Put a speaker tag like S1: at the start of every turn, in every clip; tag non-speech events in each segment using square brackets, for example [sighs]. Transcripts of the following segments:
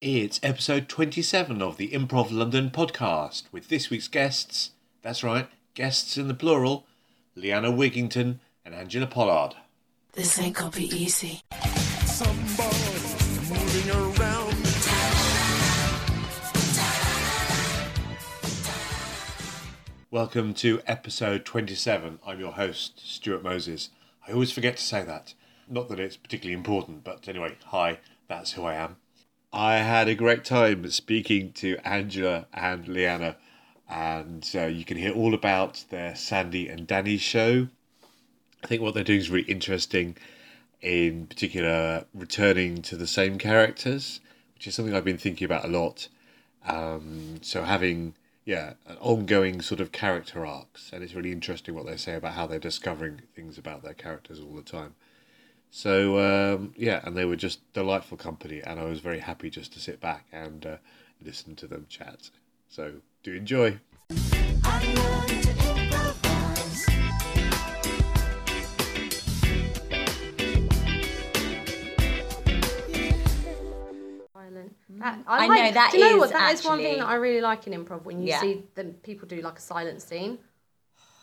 S1: It's episode 27 of the Improv London podcast with this week's guests. That's right, guests in the plural Leanna Wigington and Angela Pollard.
S2: This ain't gonna be easy.
S3: Moving around.
S1: Welcome to episode 27. I'm your host, Stuart Moses. I always forget to say that. Not that it's particularly important, but anyway, hi, that's who I am. I had a great time speaking to Angela and Leanna, and uh, you can hear all about their Sandy and Danny show. I think what they're doing is really interesting, in particular, returning to the same characters, which is something I've been thinking about a lot. Um, so having yeah an ongoing sort of character arcs, and it's really interesting what they say about how they're discovering things about their characters all the time. So um, yeah, and they were just delightful company, and I was very happy just to sit back and uh, listen to them chat. So do enjoy.
S4: That,
S5: Mm. I
S4: like-
S5: know, that
S4: Do you know
S5: is
S4: what? That is one thing that I really like in improv when you
S5: Yeah.
S4: see them people do like a silent scene.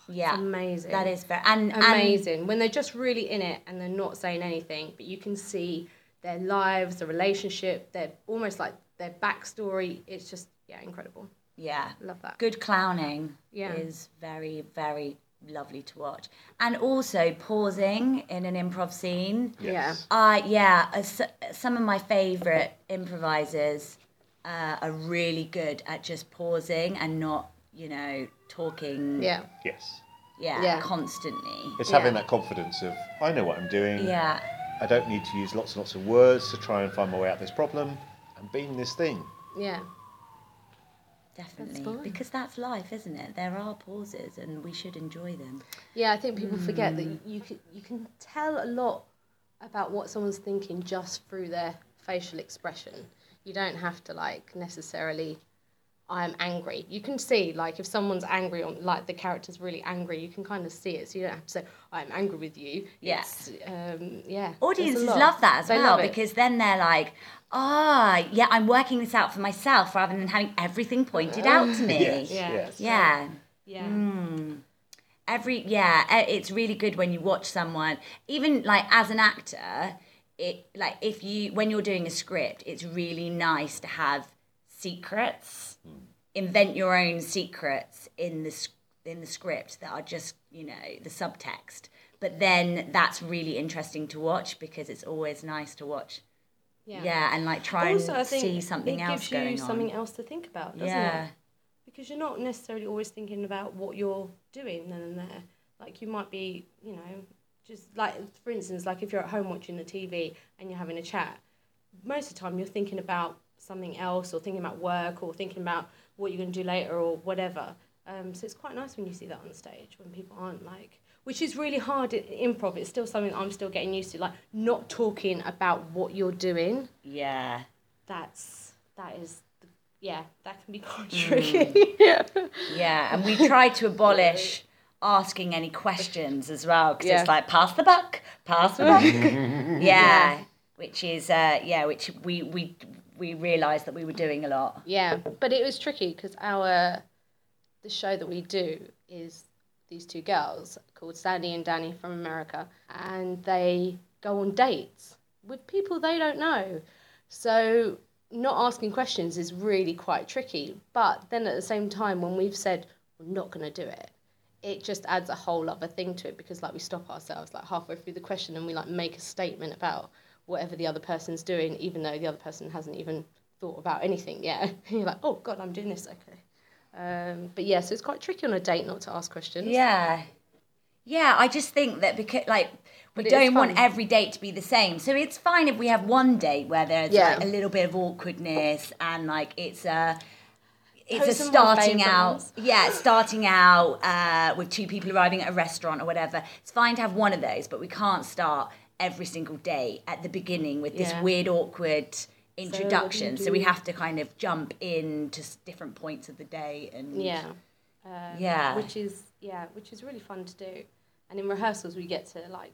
S5: Yeah,
S4: amazing.
S5: That is fair and and-
S4: Amazing when they're just really in it and they're not saying anything, but you can see their lives, the relationship, their almost like their backstory. It's just yeah, incredible.
S5: yeah,
S4: Love that.
S5: good clowning.
S4: Yeah.
S5: is very very lovely to watch, and also pausing in an improv scene.
S4: Yeah.
S5: Uh, yeah, uh, some of my favourite improvisers uh, are really good at just pausing and not, you know, talking.
S4: Yeah.
S1: Yes,
S5: Yeah,
S4: Yeah.
S5: constantly.
S1: it's
S4: Yeah.
S1: having that confidence of I know what I'm doing.
S5: Yeah,
S1: I don't need to use lots and lots of words to try and find my way out of this problem. I'm being this thing.
S4: Yeah.
S5: definitely.
S4: fine.
S5: because that's life, isn't it? There are pauses, and we should enjoy them.
S4: Yeah, I think people forget
S5: Mm.
S4: that you can you can tell a lot about what someone's thinking just through their facial expression. You don't have to like necessarily I'm angry. You can see like if someone's angry on like the character's really angry, you can kind of see it. So you don't have to say I'm angry with you.
S5: Yeah.
S4: Um, yeah.
S5: Audiences love that as
S4: They
S5: well
S4: love it.
S5: because then they're like, ah, yeah, I'm working this out for myself rather than having everything pointed out to me.
S1: Yes.
S4: yeah,
S1: Yes.
S5: Yeah.
S4: yeah.
S5: Every yeah, it's really good when you watch someone, even like as an actor, it like if you when you're doing a script, it's really nice to have secrets. Invent your own secrets in the in the script that are just, you know, the subtext. But then that's really interesting to watch because it's always nice to watch. Yeah, and like try
S4: also, I
S5: and
S4: think
S5: see something
S4: it
S5: else
S4: gives you something else to think about, doesn't
S5: Yeah.
S4: it? Because you're not necessarily always thinking about what you're doing then and there. Like you might be, you know, just like for instance, like if you're at home watching the TV and you're having a chat, most of the time you're thinking about something else or thinking about work or thinking about what you're going to do later or whatever. Um, so it's quite nice when you see that on stage when people aren't like, which is really hard in improv. It's still something I'm still getting used to, like not talking about what you're doing
S5: Yeah.
S4: that's that is the, yeah that can be quite
S5: Mm.
S4: tricky yeah [laughs]
S5: Yeah, and we try to abolish asking any questions as well because
S4: Yeah.
S5: it's like pass the buck, pass the buck. [laughs] yeah, which is uh, yeah, which we we we realised that we were doing a lot.
S4: yeah but it was tricky because our the show that we do is these two girls called Sandy and Danny from America and they go on dates with people they don't know so not asking questions is really quite tricky but then at the same time when we've said we're not going to do it it just adds a whole other thing to it because like we stop ourselves like halfway through the question and we like make a statement about whatever the other person's doing even though the other person hasn't even thought about anything yet [laughs] you're like oh god i'm doing this okay um, but yeah so it's quite tricky on a date not to ask questions
S5: Yeah, yeah. I just think that because like we
S4: But it is
S5: don't want every date to be the same, so it's fine if we have one date where there's
S4: Yeah.
S5: like a little bit of awkwardness and like it's a. It's
S4: Pose
S5: a starting out, yeah, starting out uh, with two people arriving at a restaurant or whatever. It's fine to have one of those, but we can't start every single day at the beginning with this
S4: Yeah.
S5: weird, awkward
S4: what do you
S5: introduction. So, we have to kind of jump in to different points of the day and
S4: yeah um,
S5: Yeah.
S4: which is yeah which is really fun to do and in rehearsals we get to like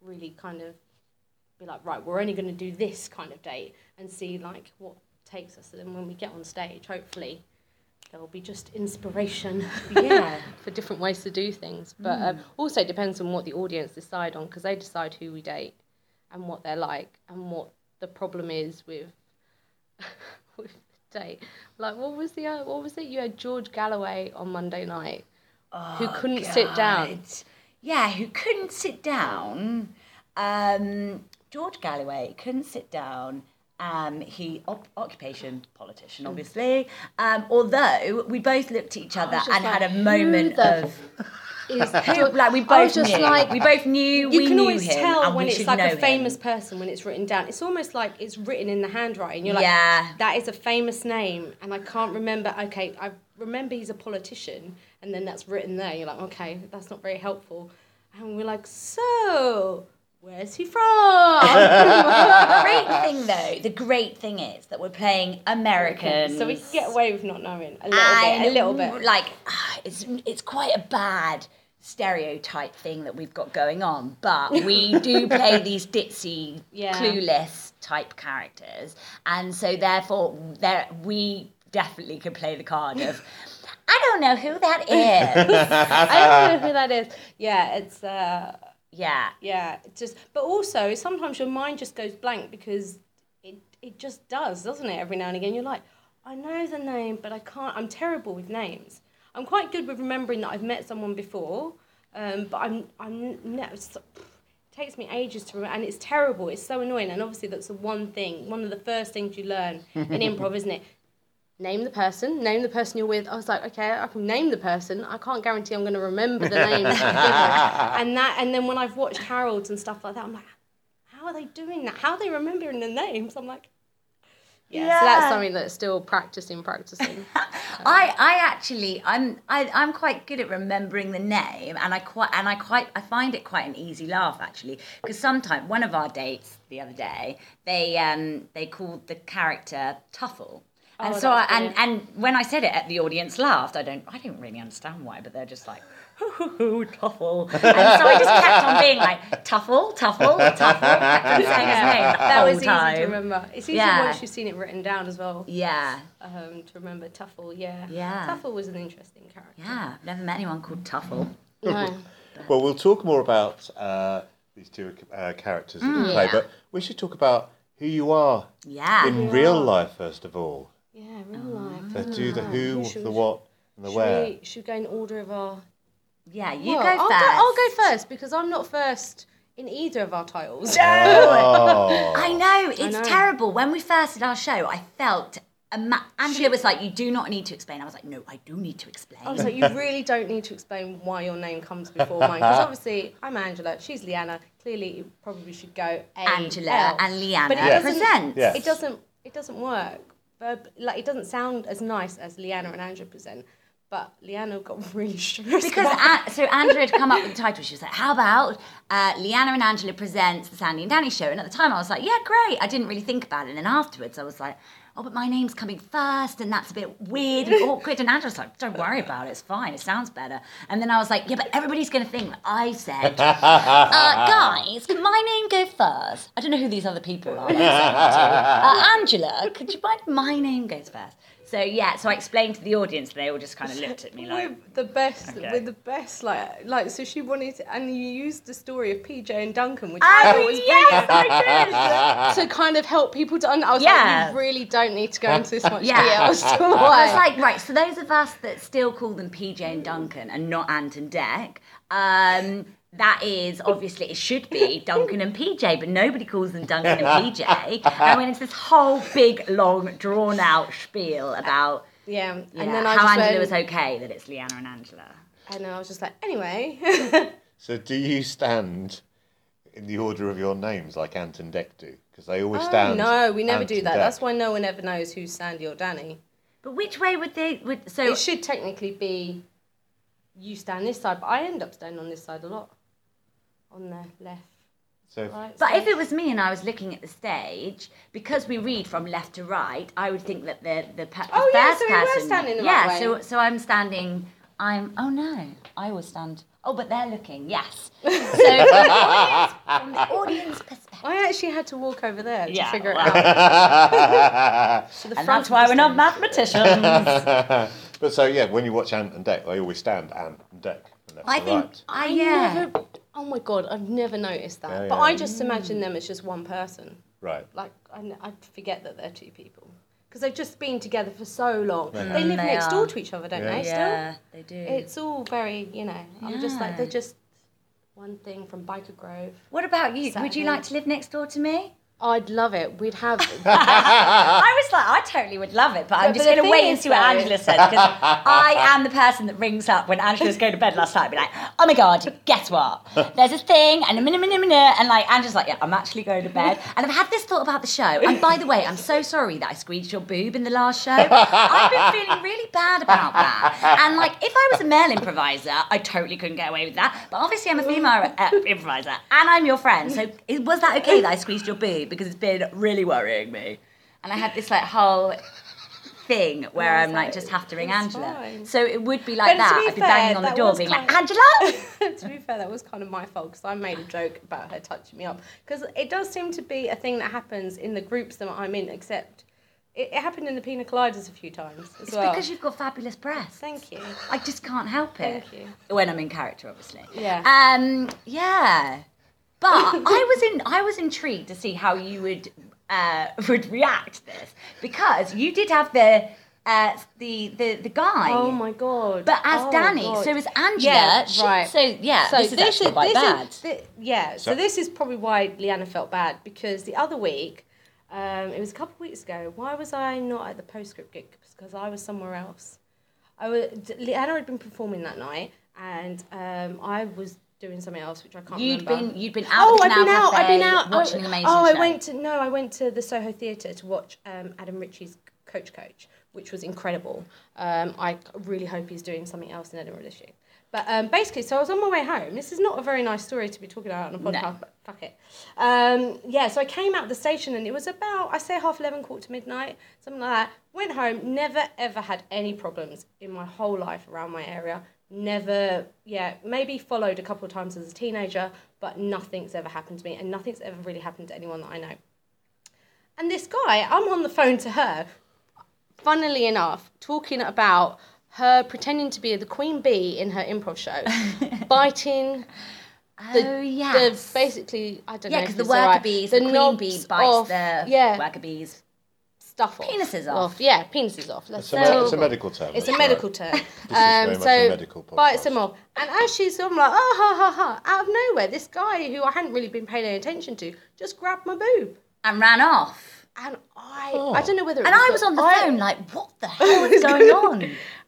S4: really kind of be like right we're only going to do this kind of date and see like what takes us. And then when we get on stage, hopefully, there will be just inspiration. [laughs]
S5: Yeah. [laughs]
S4: for different ways to do things. But um, also it depends on what the audience decide on because they decide who we date and what they're like and what the problem is with [laughs] with the date. Like what was the uh, what was it? You had George Galloway on Monday night who couldn't sit down.
S5: Yeah, who couldn't sit down. Um, George Galloway couldn't sit down. Um, he op- occupation politician, obviously. Um, although we both looked at each other and
S4: just
S5: had a
S4: like,
S5: moment of
S4: Is [laughs]
S5: who, like we both
S4: just
S5: knew.
S4: like-
S5: we both knew.
S4: you
S5: we
S4: can
S5: knew
S4: always
S5: him,
S4: tell when it's like a
S5: him.
S4: famous person when it's written down. It's almost like it's written in the handwriting. You're like,
S5: Yeah.
S4: that is a famous name, and I can't remember. Okay, I remember he's a politician, and then that's written there. You're like, okay, that's not very helpful. And we're like, so where's he from?
S5: the [laughs] great thing, though, the great thing is that we're playing Americans.
S4: so we can get away with not knowing a little
S5: and
S4: bit, a little bit.
S5: Like [sighs] it's it's quite a bad stereotype thing that we've got going on, but we do [laughs] play these ditzy,
S4: Yeah.
S5: clueless type characters, and so therefore there we definitely could play the card of. I don't know who that [laughs] is.
S4: I don't know who that is. Yeah, it's. Uh,
S5: yeah.
S4: Yeah, just but also sometimes your mind just goes blank because it it just does, doesn't it? Every now and again, you're like, I know the name, but I can't. I'm terrible with names. I'm quite good with remembering that I've met someone before, um, but I'm I'm never. It takes me ages to remember, and it's terrible. It's so annoying, and obviously that's the one thing, one of the first things you learn in [laughs] improv, isn't it? Name the person, name the person you're with. I was like, okay, I can name the person. I can't guarantee I'm going to remember the name. [laughs] and that, and then when I've watched Harold's and stuff like that, I'm like, how are they doing that? How are they remembering the names? I'm like, yeah. So that's something that's still practicing, practicing. [laughs]
S5: I, I actually I'm I, I'm quite good at remembering the name and I quite and I quite I find it quite an easy laugh actually because sometimes one of our dates the other day they um they called the character Tuffle and
S4: Oh,
S5: so I, and and when I said it the audience laughed I don't I don't really understand why but they're just like hoo hoo hoo, Tuffle [laughs] and so I just kept on being like Tuffle Tuffle Tuffle kept on saying his [laughs] name the
S4: that
S5: whole
S4: was easy
S5: time
S4: to remember. It's easy
S5: Yeah.
S4: once you've seen it written down as well.
S5: yeah
S4: Um, to remember Tuffle, yeah.
S5: Yeah.
S4: Tuffle was an interesting character.
S5: yeah I've never met anyone called Tuffle
S4: No. [laughs]
S1: Well, we'll talk more about uh, these two uh, characters that you play,
S5: Yeah.
S1: but we should talk about who you are
S5: yeah
S1: in real life first of all.
S4: Yeah, real ah. life.
S1: Let's do the ah. who,
S4: Should-
S1: the what, and the
S4: Should
S1: where.
S4: we, should we go in order of our
S5: yeah you
S4: Well,
S5: go
S4: I'll
S5: first
S4: Go, I'll go first because I'm not first in either of our titles.
S1: Oh.
S5: I know it's
S4: know.
S5: terrible. When we first did our show, I felt Ama- Angela was like, "You do not need to explain." I was like, "No, I do need to explain."
S4: I was like, you [laughs] really don't need to explain why your name comes before mine because obviously I'm Angela, she's Leanna. Clearly, you probably should go A
S5: Angela
S4: L.
S5: and Leanna
S4: But it doesn't-
S5: present.
S1: Yeah.
S4: It doesn't. It doesn't work. Verb, like it doesn't sound as nice as Leanna and Angela present. But Leanna got [laughs] really stressed
S5: Because so Angela had come up with the title. She was like, "How about uh, Leanna and Angela presents the Sandy and Danny show?" And at the time, I was like, "Yeah, great." I didn't really think about it. And then afterwards, I was like, "Oh, but my name's coming first, and that's a bit weird and [laughs] awkward." And Angela's like, "Don't worry about it. It's fine. It sounds better." And then I was like, "Yeah, but everybody's going to think that I said, [laughs] uh, guys, can my name go first? I don't know who these other people are. that I'm saying it to. Uh, Angela, could you mind my name goes first? So yeah, so I explained to the audience, and they all just kind of looked at me like.
S4: with the best,
S5: Okay.
S4: with the best, like, like. So she wanted, to, and you used the story of PJ and Duncan, which
S5: Oh,
S4: I thought was
S5: yes. I did. [laughs]
S4: to kind of help people to. Un- I was
S5: Yeah.
S4: like, you really don't need to go into this much [laughs]
S5: Yeah.
S4: detail
S5: I was like, right, so those of us that still call them PJ and Duncan and not Ant and Dec, um, that is obviously it should be Duncan and PJ, but nobody calls them Duncan and PJ. [laughs] And I went into this whole big, long, drawn out spiel about
S4: yeah, and
S5: yeah,
S4: then I
S5: how
S4: just
S5: Angela
S4: went,
S5: was okay that it's Leanna and Angela.
S4: and then I was just like, anyway. [laughs]
S1: So do you stand in the order of your names like Ant and Dec do? Because they always
S4: Oh,
S1: stand.
S4: no, we never
S1: Ant
S4: do that. That's why no one ever knows who's Sandy or Danny.
S5: But which way would they? Would so?
S4: It should technically be you stand this side, but I end up standing on this side a lot. On the left,
S1: So
S4: right.
S5: But
S4: so-
S5: if it was me and I was looking at the stage, because we read from left to right, I would think that the the, pe- the
S4: Oh, yeah,
S5: first
S4: so we were standing the
S5: yeah,
S4: right
S5: so
S4: way.
S5: so I'm standing. I'm. Oh no, I always stand. Oh, but they're looking, yes. So from the audience, from the audience perspective.
S4: I actually had to walk over there to
S5: Yeah,
S4: figure it
S5: well.
S4: out. [laughs] To the
S5: And
S4: front
S5: that's why
S4: the
S5: we're not mathematicians. [laughs]
S1: but so yeah, when you watch Ant and Dec, they always stand Ant and Dec. And left
S5: I
S1: to
S5: think,
S1: right.
S5: I,
S4: I
S5: yeah.
S4: never. Oh my god, I've never noticed that.
S1: Yeah,
S4: But
S1: yeah.
S4: I just imagine them as just one person.
S1: Right.
S4: Like I, I forget that they're two people because they've just been together for so long. They live
S5: They
S4: next
S5: are.
S4: door to each other, don't
S1: Yeah.
S4: they? Still,
S5: Yeah, they do.
S4: it's all very, you know. I'm just like they're just one thing from Byker Grove.
S5: what about you? Would you like to live next door to me?
S4: I'd love it. We'd have. [laughs]
S5: I was like, I totally would love it, but I'm
S4: But-
S5: just going to wait and see what Angela says because I [laughs] am the person that rings up when Angela's going to bed last night, and be like, oh my god, guess what? There's a thing, and a minute, minute, minute, and like Angela's like, yeah, I'm actually going to bed, and I've had this thought about the show. And by the way, I'm so sorry that I squeezed your boob in the last show. I've been feeling really bad about that, and like if I was a male improviser, I totally couldn't get away with that. But obviously, I'm a female uh, improviser, and I'm your friend, so was that okay that I squeezed your boob because it's been really worrying me? And I had this like whole thing [laughs] where I'm like just have to ring
S4: it's
S5: Angela.
S4: fine.
S5: So it would be like
S4: But to
S5: that.
S4: be
S5: I'd be
S4: fair,
S5: banging on the
S4: that
S5: door
S4: was
S5: being like,
S4: kind
S5: Angela! [laughs]
S4: to be fair, that was kind of my fault because I made a joke about her touching me up because it does seem to be a thing that happens in the groups that I'm in. Except it, it happened in the Pina Coladas a few times as
S5: It's
S4: well.
S5: because you've got fabulous breasts.
S4: Thank you.
S5: I just can't help it.
S4: Thank you.
S5: When I'm in character, obviously.
S4: Yeah.
S5: Um. Yeah. But [laughs] I was in. I was intrigued to see how you would uh, [laughs] would react to this because you did have the uh, the the the guy.
S4: Oh my god.
S5: But as
S4: Oh,
S5: Danny,
S4: God.
S5: so as Angela,
S4: Yeah,
S5: she-
S4: right.
S5: So yeah,
S4: So
S5: this is actually quite
S4: this
S5: bad.
S4: Is, thi- yeah, so,
S1: So-
S4: this is probably why Leanna felt bad because the other week, um, it was a couple of weeks ago. Why was I not at the postscript gig? Because I was somewhere else. I was Leanna had been performing that night, and um, I was doing something else, which I can't
S5: You'd
S4: remember.
S5: been you'd been out.
S4: Oh, I've been out. I've been out
S5: watching
S4: oh,
S5: amazing
S4: Oh,
S5: show.
S4: I went to no, I went to the Soho Theatre to watch um, Adam Ritchie's Coach Coach, which was incredible. Um, I really hope he's doing something else in Edinburgh this year. But um, basically, so I was on my way home. This is not a very nice story to be talking about on a podcast, but fuck it. Um, yeah, so I came out the station and it was about, I say half 11, quarter to midnight, something like that. Went home, never ever had any problems in my whole life around my area. Never, yeah, maybe followed a couple of times as a teenager, but nothing's ever happened to me and nothing's ever really happened to anyone that I know. And this guy, I'm on the phone to her, funnily enough, talking about her pretending to be the queen bee in her improv show, [laughs] biting the,
S5: oh yes.
S4: the basically I don't
S5: yeah,
S4: know
S5: Yeah,
S4: because
S5: the worker bees, the, queen bee bites
S4: off,
S5: the
S4: yeah
S5: worker bees.
S4: Stuff off,
S5: Penises off.
S4: yeah penises off. Let's
S1: It's a, me- it's a medical term.
S4: it's a
S1: that's
S4: medical term.
S1: This is very
S4: Um,
S1: much
S4: so
S1: a medical
S4: bites
S1: podcast.
S4: them off, and as she's I'm like, oh ha ha ha! Out of nowhere, this guy who I hadn't really been paying any attention to just grabbed my boob,
S5: and ran off.
S4: and I
S1: Oh.
S4: I don't know whether it
S5: And
S4: was
S5: I was on the
S4: I-
S5: phone like, what the hell is going [laughs] on?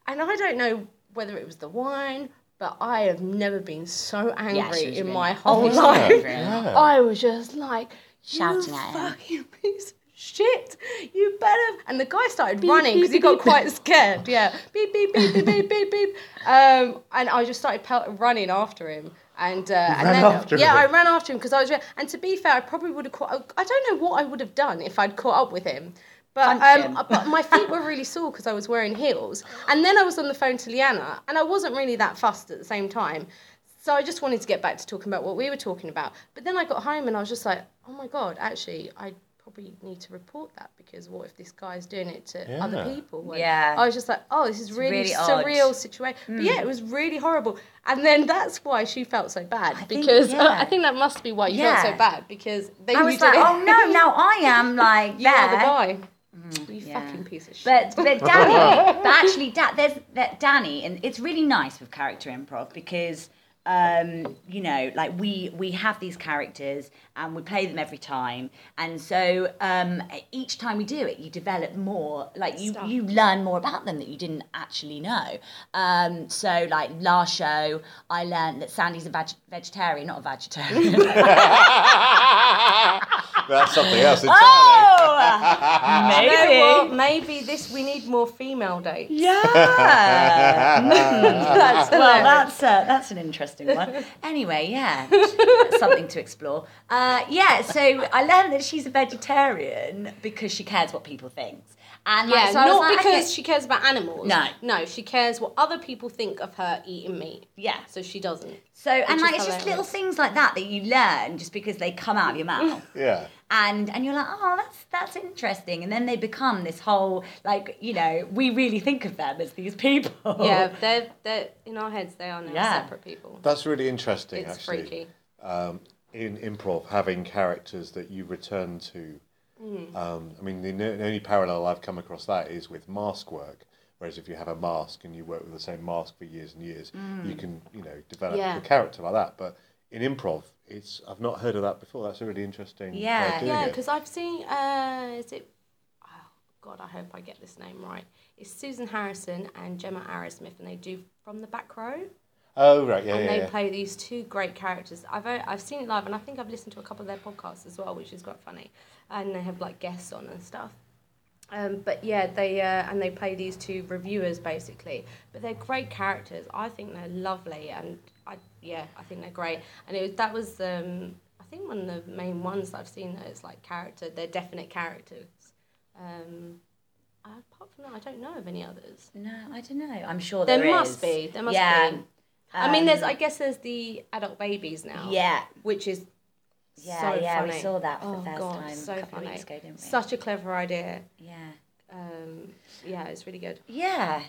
S4: And I don't know whether it was the wine, but I have never been so angry
S5: she was
S4: in
S5: really-
S4: my whole life.
S1: Yeah.
S4: I was just like,
S5: Shouting
S4: you
S5: at him.
S4: fucking piece of shit, you better. And the guy started running because he got quite scared. Yeah, beep beep beep beep beep beep beep. Um, and I just started pel- running after him. And, uh, and then,
S1: after
S4: yeah,
S1: him?
S4: I ran after him because I was. And to be fair, I probably would have caught. I don't know what I would have done if I'd caught up with him. But um, but my feet were really sore because I was wearing heels. And then I was on the phone to Leanna, and I wasn't really that fussed at the same time. So I just wanted to get back to talking about what we were talking about. But then I got home and I was just like, oh my God, actually, I probably need to report that because what if this guy's doing it to other people? And
S5: Yeah.
S4: I was just like, oh, this is really,
S5: really odd.
S4: surreal situation. But yeah, mm. it was really horrible. And then that's why she felt so bad
S5: think,
S4: because uh,
S5: yeah.
S4: I think that must be why you
S5: Yeah.
S4: felt so bad because they
S5: I
S4: you
S5: was like,
S4: it.
S5: oh no, [laughs] now I am like
S4: you are the
S5: there.
S4: guy. Mm, you
S5: yeah.
S4: fucking piece of shit.
S5: But but Danny, but actually, da- there's that Danny, and it's really nice with character improv because um, you know, like we we have these characters and we play them every time, and so um, each time we do it, you develop more. Like you
S4: Stuff.
S5: you learn more about them that you didn't actually know. Um, so like last show, I learned that Sandy's a veg- vegetarian, not a vegetarian. [laughs] [laughs]
S1: That's something else entirely.
S5: oh,
S4: you know
S5: maybe.
S4: what? Maybe this we need more female dates.
S5: Yeah. [laughs]
S4: That's
S5: well, that's uh, that's an interesting one. Anyway, yeah, That's something to explore. Uh, yeah, so I learned that she's a vegetarian because she cares what people think, And like,
S4: Yeah,
S5: so
S4: not
S5: like,
S4: because
S5: okay.
S4: she cares about animals.
S5: No.
S4: No, she cares what other people think of her eating meat.
S5: Yeah.
S4: So she doesn't.
S5: So and like it's just
S4: hilarious.
S5: little things like that that you learn just because they come out of your mouth. [laughs]
S1: Yeah.
S5: and and you're like, oh, that's that's interesting, and then they become this whole like you know we really think of them as these people.
S4: Yeah, [laughs] they're they're in our heads. They are now
S5: Yeah.
S4: separate people.
S1: That's really interesting,
S4: It's
S1: actually.
S4: freaky.
S1: Um, in improv, having characters that you return to.
S4: Mm.
S1: Um, I mean, the, the only parallel I've come across that is with mask work. Whereas if you have a mask and you work with the same mask for years and years, you can, you know, develop
S4: Yeah.
S1: a character like that. But in improv, it's I've not heard of that before. That's a really interesting.
S5: Yeah.
S4: Yeah, because I've seen. Uh, is it? Oh God, I hope I get this name right. It's Susan Harrison and Gemma Arrowsmith, and they do From the Back Row,
S1: Oh right, yeah,
S4: and
S1: yeah,
S4: they
S1: yeah.
S4: play these two great characters. I've o- I've seen it live, and I think I've listened to a couple of their podcasts as well, which is quite funny. And they have like guests on and stuff. Um, but yeah, they uh, and they play these two reviewers basically. But they're great characters. I think they're lovely, and I yeah, I think they're great. And it was, that was um, I think one of the main ones that I've seen that is like character. They're definite characters. Um, apart from that, I don't know of any others.
S5: No, I don't know. I'm sure
S4: There
S5: there
S4: must
S5: is.
S4: be. There must
S5: yeah.
S4: be. I mean, there's
S5: Um,
S4: I guess there's the adult babies now.
S5: Yeah.
S4: which is
S5: Yeah,
S4: so
S5: yeah,
S4: funny.
S5: we saw that for
S4: oh,
S5: the first
S4: God,
S5: time
S4: so
S5: a couple
S4: funny.
S5: of weeks ago, didn't we?
S4: Such a clever idea.
S5: Yeah.
S4: Um, yeah, it's really good.
S5: Yeah.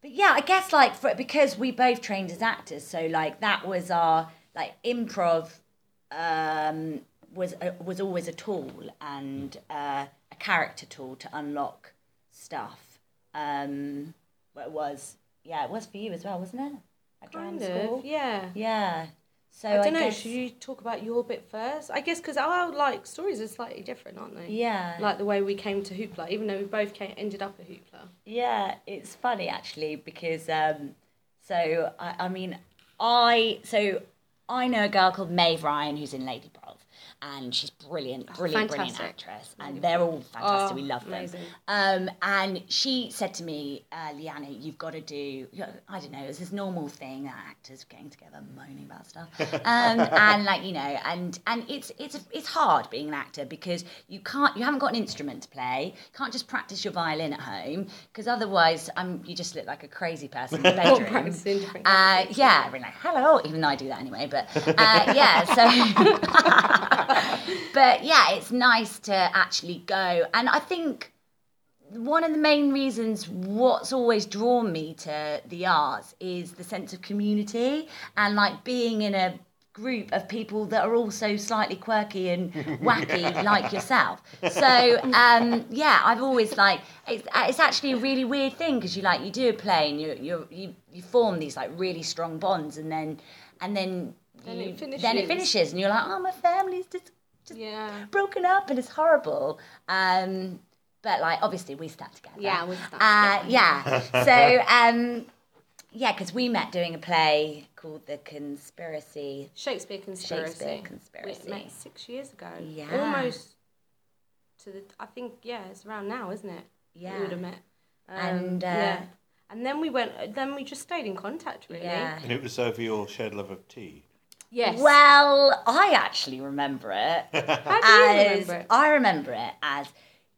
S5: But yeah, I guess like for, because we both trained as actors, so like that was our like improv um, was a, was always a tool and uh, a character tool to unlock stuff. Um, it was yeah, it was for you as well, wasn't it? At
S4: Kind
S5: drama
S4: of,
S5: school.
S4: yeah.
S5: Yeah. So
S4: I don't know.
S5: guess-
S4: Should you talk about your bit first? I guess because our like stories are slightly different, aren't they?
S5: Yeah.
S4: Like the way we came to Hoopla, even though we both came, ended up at Hoopla.
S5: Yeah, it's funny actually because um, so I, I mean I so I know a girl called Maeve Ryan who's in Lady and she's brilliant, brilliant, brilliant actress, and they're all fantastic.
S4: Oh,
S5: we love them. Um, and she said to me, uh, Leanna, you've got to do. I don't know. It's this normal thing that actors getting together moaning about stuff, [laughs] um, and like you know, and and it's it's it's hard being an actor because you can't you haven't got an instrument to play. You can't just practice your violin at home because otherwise, um, you just look like a crazy person in the [laughs] bedroom. Uh, yeah, we're like hello, even though I do that anyway. But uh, yeah, so [laughs] but yeah, it's nice to actually go. And I think one of the main reasons what's always drawn me to the arts is the sense of community and like being in a group of people that are also slightly quirky and [laughs] wacky like yourself so um yeah i've always like it's, it's actually a really weird thing because you like you do a play and you you you you form these like really strong bonds and then and then
S4: Then
S5: you-
S4: it
S5: then it
S4: finishes.
S5: finishes and you're like oh my family's just
S4: Yeah.
S5: broken up and it's horrible. Um, but like obviously we stuck together.
S4: Yeah, we stuck
S5: uh,
S4: together.
S5: Yeah. [laughs] so um, yeah, because we met doing a play called The Conspiracy.
S4: Shakespeare conspiracy.
S5: Shakespeare Conspiracy.
S4: We met six years ago.
S5: Yeah.
S4: Almost to the. I think yeah, it's around now, isn't it?
S5: Yeah.
S4: We would have met. Um,
S5: And, uh,
S4: yeah. And then we went. Then we just stayed in contact, really.
S5: Yeah.
S1: And it was over your shared love of tea.
S4: Yes.
S5: Well, I actually remember it. [laughs]
S4: How do you
S5: as
S4: remember it?
S5: I remember it as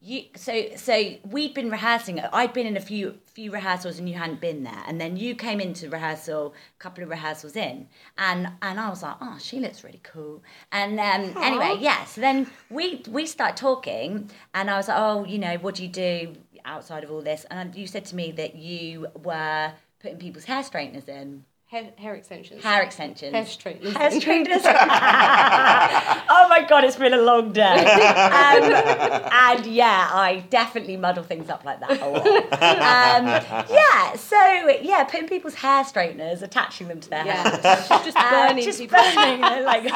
S5: you. So so we'd been rehearsing. I'd been in a few few rehearsals and you hadn't been there, and then you came into rehearsal a couple of rehearsals in, and and I was like, oh, she looks really cool. And um, anyway, yeah. So then we we start talking, and I was like, oh, you know, what do you do outside of all this? And you said to me that you were putting people's hair straighteners in.
S4: Hair, hair extensions.
S5: Hair extensions.
S4: Hair straighteners.
S5: Hair straighteners. [laughs] oh my god, it's been a long day. Um, and yeah, I definitely muddle things up like that a lot. Um, yeah, so yeah, putting people's hair straighteners, attaching them to their hair.
S4: Yeah. She's just
S5: Uh,
S4: burning
S5: just
S4: people.
S5: burning, they're like [laughs]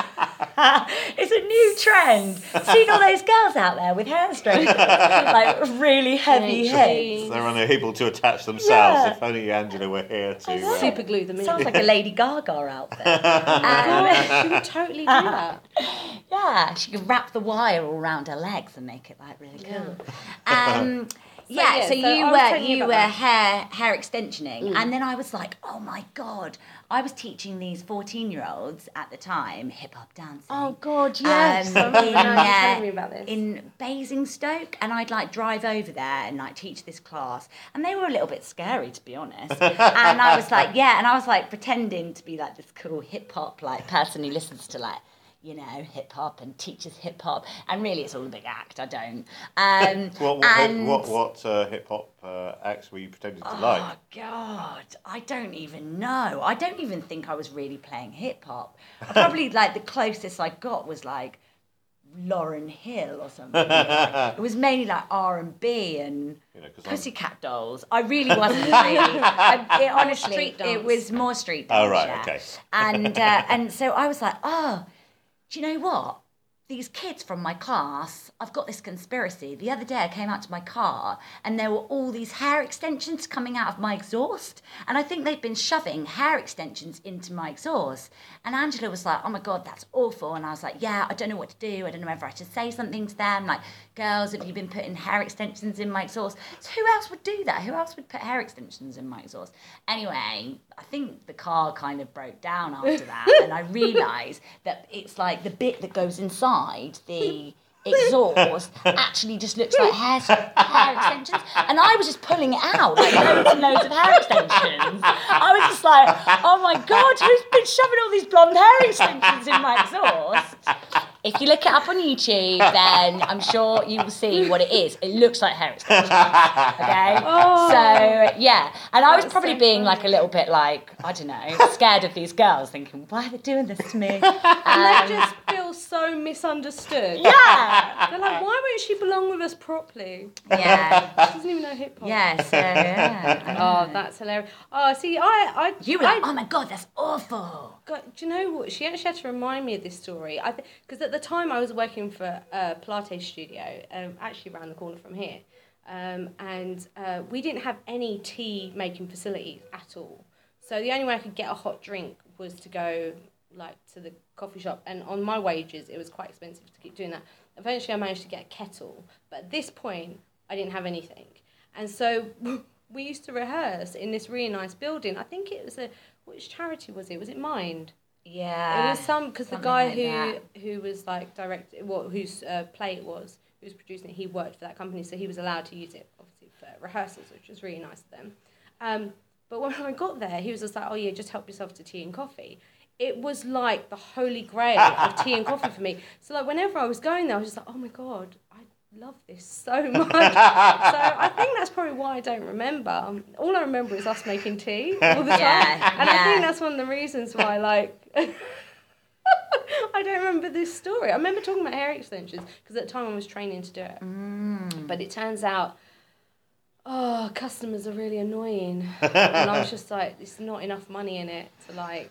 S5: it's a new trend. Seen all those girls out there with hair straighteners, like really heavy heads.
S1: They're unable to attach themselves.
S5: Yeah.
S1: If only Angela were here to. Uh,
S4: Super glue them in.
S5: Sounds like a Lady Gaga outfit. [laughs] Um, [laughs]
S4: she would totally do that. [laughs]
S5: Yeah, she could wrap the wire all around her legs and make it like really cool. Um, yeah,
S4: yeah,
S5: so,
S4: so
S5: you were
S4: you
S5: were
S4: that.
S5: hair hair extensioning, and then I was like, oh my god! I was teaching these fourteen year olds at the time hip hop dancing.
S4: Oh God,
S5: um,
S4: yes. Remember
S5: in, uh,
S4: telling me about this.
S5: in Basingstoke, and I'd like drive over there and like teach this class, and they were a little bit scary to be honest. [laughs] and I was like, yeah, and I was like pretending to be like this cool hip hop like person who listens to like you know hip hop and teaches hip hop, and really it's all a big act. I don't. Um, [laughs]
S1: What what
S5: and-
S1: what, what uh, hip hop uh, acts were you pretending to
S5: Oh
S1: like?
S5: God, I don't even know. I don't even think I was really playing hip hop. Probably [laughs] like the closest I got was like Lauryn Hill or something. Like, [laughs] it was mainly like R and B and
S1: You know, 'cause I'm-
S5: Dolls. I really wasn't really. I, it, honestly, it was more street dance.
S1: Oh, right,
S5: yeah.
S1: okay.
S5: And uh, and so I was like, oh, do you know what? These kids from my class, I've got this conspiracy. The other day I came out to my car and there were all these hair extensions coming out of my exhaust. And I think they've been shoving hair extensions into my exhaust. And Angela was like, oh my God, that's awful. And I was like, yeah, I don't know what to do. I don't know whether I should say something to them. Like, girls, have you been putting hair extensions in my exhaust? So who else would do that? Who else would put hair extensions in my exhaust? Anyway, I think the car kind of broke down after that. [laughs] and I realised that it's like the bit that goes inside the exhaust actually just looks like hair, hair extensions. And I was just pulling it out, like loads and loads of hair extensions. I was just like, oh my God, who's been shoving all these blonde hair extensions in my exhaust? If you look it up on YouTube, [laughs] then I'm sure you will see what it is. It looks like hair extensions. Okay? [laughs] So, yeah. And I was probably
S4: so
S5: being like a little bit like, I don't know, scared of these girls, thinking, why are they doing this to me? [laughs]
S4: and
S5: Um,
S4: they just feel so misunderstood.
S5: yeah.
S4: They're like, why won't she belong with us properly?
S5: Yeah.
S4: She doesn't even know hip hop.
S5: Yeah, so, yeah.
S4: Oh,
S5: know.
S4: that's hilarious. Oh, see, I, I,
S5: You were like, oh my God, that's awful.
S4: God, do you know what? She actually had to remind me of this story. I because at the time I was working for a Pilates studio, um, actually around the corner from here, um, and uh, we didn't have any tea making facilities at all. So the only way I could get a hot drink was to go like to the coffee shop, and on my wages, it was quite expensive to keep doing that. Eventually, I managed to get a kettle, but at this point, I didn't have anything, and so. [laughs] We used to rehearse in this really nice building. I think it was a which charity was it? Was it Mind?
S5: Yeah.
S4: It was some because the guy
S5: like
S4: who
S5: that.
S4: who was like direct, well, whose uh, play it was, who was producing it, he worked for that company, so he was allowed to use it obviously for rehearsals, which was really nice of them. Um, but when I got there, he was just like, "Oh yeah, just help yourself to tea and coffee." It was like the holy grail of tea and coffee for me. So like whenever I was going there, I was just like, "Oh my god, I love this so [laughs] much." so I think that's probably why I don't remember. Um, All I remember is us making tea all the [laughs] time,
S5: Yeah,
S4: and I think that's one of the reasons why like. [laughs] I don't remember this story. I remember talking about hair extensions because at the time I was training to do it.
S5: Mm.
S4: But it turns out, oh, customers are really annoying. and I was just like, there's not enough money in it to like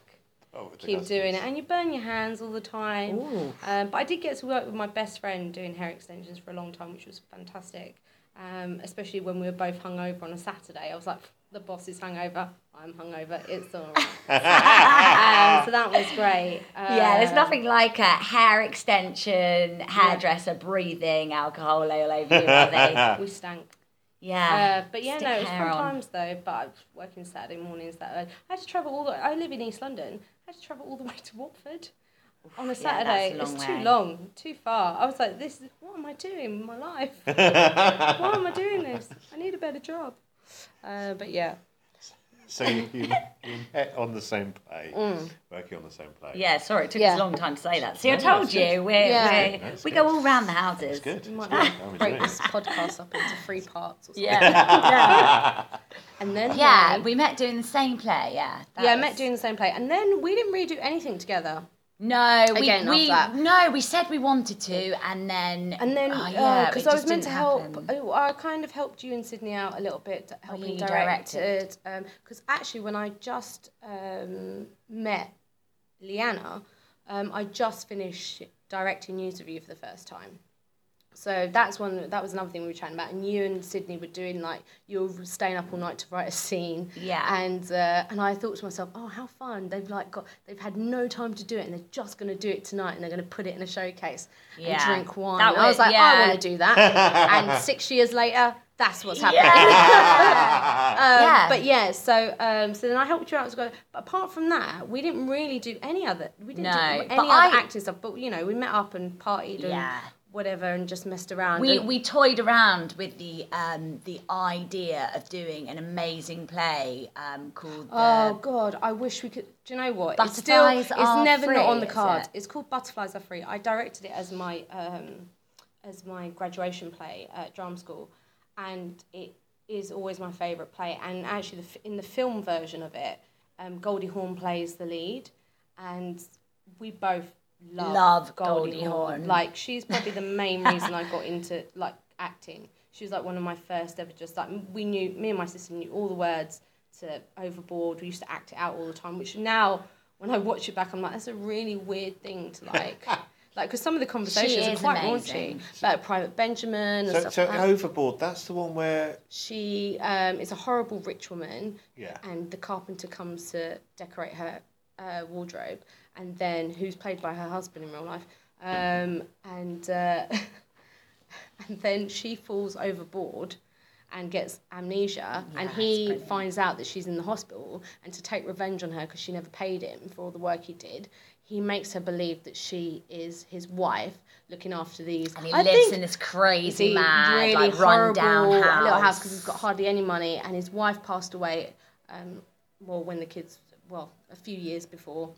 S1: Oh,
S4: keep doing it. And you burn your hands all the time. Um, but I did get to work with my best friend doing hair extensions for a long time, which was fantastic. Um, especially when we were both hungover on a Saturday. I was like, the boss is hungover, I'm hungover, it's all right. [laughs] um, so that was great.
S5: Yeah, there's
S4: Uh,
S5: nothing like a hair extension, hairdresser breathing alcohol all over you, are they?
S4: We stank.
S5: Yeah.
S4: Uh, but yeah,
S5: Stick
S4: no, it was fun
S5: on.
S4: times though. But I was working Saturday mornings that early. I had to travel all the. I live in East London. I had to travel all the [laughs] way to Watford on a
S5: a
S4: Saturday.
S5: long
S4: it's
S5: way.
S4: too long, too far. I was like, this is what am I doing with my life? [laughs] Why am I doing this? I need a better job. Uh, but yeah,
S1: So you, you, you met on the same play, mm. working on the same play.
S5: Yeah, sorry, it took
S4: Yeah.
S5: us a long time to say that. See, I told you,
S1: good.
S5: we're,
S4: Yeah.
S5: we're,
S1: That's
S5: we
S1: good.
S5: go all round the houses.
S1: It's good. It's good. I'm
S4: break this podcast up into three parts. Or something. [laughs]
S5: Yeah. yeah. [laughs]
S4: and then
S5: Yeah,
S4: we,
S5: we met doing the same play, yeah. That
S4: yeah, I
S5: was-
S4: met doing the same play, and then we didn't really do anything together.
S5: No, we,
S4: Again,
S5: we no, we said we wanted to, and then
S4: And then,
S5: oh, yeah,
S4: because I was meant to
S5: didn't
S4: help,
S5: happen.
S4: I I kind of helped you and Sydney out a little bit, helping
S5: Oh, you
S4: direct
S5: directed.
S4: it. Because actually, when I just um, met Leanna, um, I just finished directing NewsRevue for the first time. So that's one. That was another thing we were chatting about. And you and Sydney were doing like you were staying up all night to write a scene.
S5: Yeah.
S4: And uh, and I thought to myself, oh, how fun! They've like got they've had no time to do it, and they're just going to do it tonight, and they're going to put it in a showcase
S5: Yeah.
S4: and drink wine.
S5: That
S4: And I was like, I want to do that. [laughs] and six years later, That's what's happening. [laughs] Um,
S5: Yeah.
S4: But yeah, so um, so then I helped you out as well. But apart from that, we didn't really do any other. We didn't
S5: No,
S4: do any other
S5: I-
S4: acting stuff. But you know, we met up and partied and
S5: Yeah.
S4: Whatever, and just messed around.
S5: We,
S4: and-
S5: we toyed around with the um, the idea of doing an amazing play um, called the,
S4: Oh God, I wish we could. Do you know what? It's still.
S5: Butterflies
S4: It's
S5: Are
S4: never not on the card.
S5: it?
S4: It's called Butterflies Are Free. I directed it as my um, as my graduation play at drama school, and it is always my favourite play. And actually, the, in the film version of it, um, Goldie Hawn plays the lead, and we both love,
S5: Love
S4: Goldie,
S5: Goldie
S4: Hawn.
S5: Hawn.
S4: Like she's probably the main [laughs] reason I got into like acting. She was like one of my first ever. Just like we knew, me and my sister knew all the words to Overboard. We used to act it out all the time. Which now, when I watch it back, I'm like, that's a really weird thing to like. [laughs] Like, because some of the conversations are
S5: is
S4: quite
S5: amazing.
S4: raunchy, like Private Benjamin and
S1: So,
S4: stuff
S1: so
S4: like that.
S1: overboard. That's the one where
S4: She um, is a horrible rich woman,
S1: Yeah.
S4: and the carpenter comes to decorate her uh, wardrobe, and then who's played by her husband in real life, um, and uh, [laughs] and then she falls overboard and gets amnesia, and he finds out that she's in the hospital, and to take revenge on her because she never paid him for all the work he did. He makes her believe that she is his wife, looking after these.
S5: and he
S4: I
S5: lives in this crazy mad
S4: really
S5: like run down house.
S4: little house because he's got hardly any money, and his wife passed away. Um, well, when the kids, well, a few years before,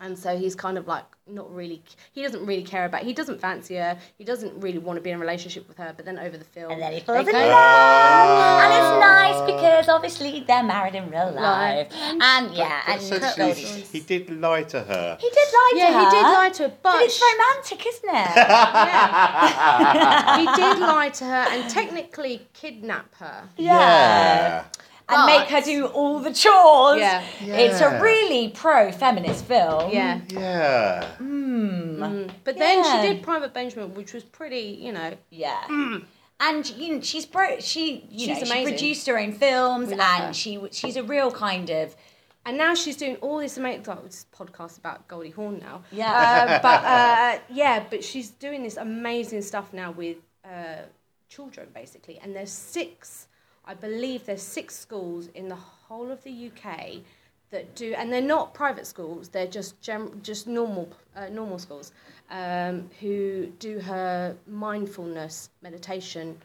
S4: and so he's kind of like not really. He doesn't really care about. He doesn't fancy her. He doesn't really want to be in a relationship with her. But then over the film,
S5: and then he falls in
S4: kind
S5: love,
S4: of-
S5: and it's ah. nice because obviously they're married in real life,
S4: Right.
S5: and yeah, and
S1: essentially
S5: Goldie-
S1: he did lie to her.
S5: he did lie to
S4: Yeah,
S5: her.
S4: he did lie to her, but,
S5: But it's romantic, isn't it? [laughs] [laughs]
S4: he did lie to her and technically kidnap her.
S1: Yeah.
S5: And
S4: But-
S5: make her do all the chores.
S4: Yeah.
S5: It's a really pro-feminist film.
S4: Yeah.
S1: Yeah.
S4: But then
S5: Yeah.
S4: she did Private Benjamin, which was pretty, you know,
S5: Yeah. And you know, she's bro. She you
S4: She's
S5: know she produced her own films,
S4: We love her.
S5: and she she's a real kind of
S4: And now she's doing all this amazing. Like, this podcast about Goldie Hawn now.
S5: Yeah.
S4: Uh, but uh, yeah, but she's doing this amazing stuff now with uh, children, basically. And there's six, I believe, there's six schools in the whole of the UK that do, and they're not private schools. They're just gem, just normal uh, normal schools um, who do her mindfulness meditation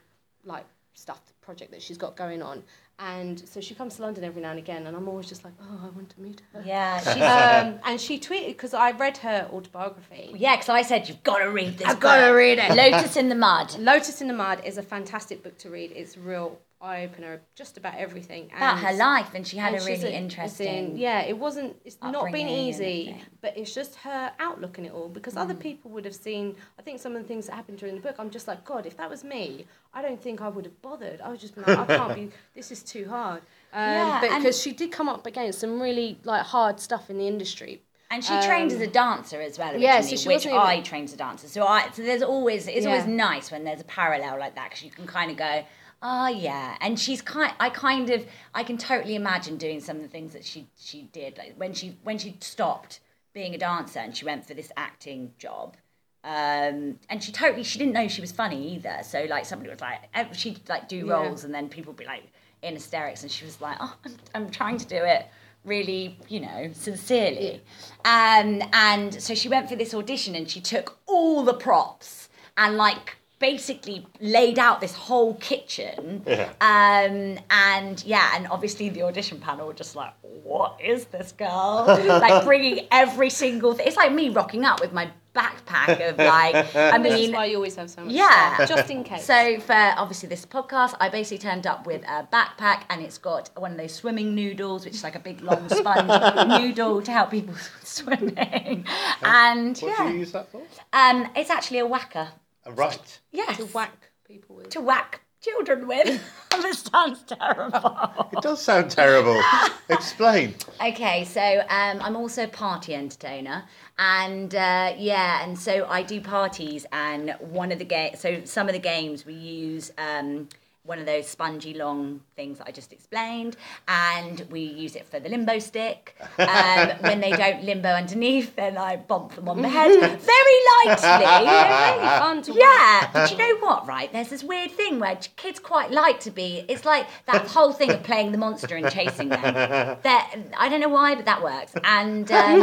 S4: like stuff project that she's got going on. And so she comes to London every now and again, and I'm always just like, oh, I want to meet her.
S5: yeah. She's
S4: Um, and she tweeted because I read her autobiography.
S5: yeah. Because I said you've got to read this.
S4: I've gotta read it.
S5: Lotus in the Mud. [laughs]
S4: Lotus in the Mud is a fantastic book to read. It's real eye opener, just about everything.
S5: About her life, and she had
S4: and
S5: a really
S4: in-
S5: interesting.
S4: yeah, it wasn't. It's not been easy, but it's just her outlook in it all. Because other
S5: Mm.
S4: people would have seen. I think some of the things that happened during the book. I'm just like, God, if that was me, I don't think I would have bothered. I was just like, I can't be. [laughs] This is too hard. Um,
S5: Yeah,
S4: but because she did come up against some really like hard stuff in the industry.
S5: And she trained as a dancer as well,
S4: yeah, so she
S5: which
S4: even-
S5: I trained as a dancer. So I, so there's always, it's always nice when there's a parallel like that because you can kind of go, oh yeah. And she's kind, I kind of, I can totally imagine doing some of the things that she she did, like when she when she stopped being a dancer and she went for this acting job. Um, and she totally, she didn't know she was funny either. So like somebody was like, she'd like do
S4: Yeah.
S5: roles and then people would be like in hysterics, and she was like, oh, I'm, I'm trying to do it really, you know, sincerely. Um, and so she went for this audition and she took all the props and like basically laid out this whole kitchen. Um, and yeah, and obviously the audition panel were just like, what is this girl? [laughs] like bringing every single thing. It's like me rocking up with my backpack of like, I
S4: This is
S5: mean,
S4: why you always have so much
S5: Yeah.
S4: stuff, just in case.
S5: so for obviously this podcast, I basically turned up with a backpack and it's got one of those swimming noodles, which is like a big long sponge [laughs] noodle to help people [laughs] swimming. And
S1: What do
S5: yeah,
S1: you use that for?
S5: um, it's actually a whacker.
S1: Right.
S5: Yes,
S4: to whack people with.
S5: to whack children with. [laughs] [laughs] this sounds terrible.
S1: It does sound terrible. [laughs] Explain.
S5: Okay, so um, I'm also a party entertainer, and uh, yeah, and so I do parties, and one of the ga- so some of the games we use um, one of those spongy long things that I just explained, and we use it for the limbo stick. Um, [laughs] when they don't limbo underneath, then I bump them on the head very lightly. [laughs]
S4: really fun to.
S5: Yeah, but you know what, right? There's this weird thing where kids quite like to be. It's like that whole thing of playing the monster and chasing them. [laughs] That I don't know why, but that works. And um,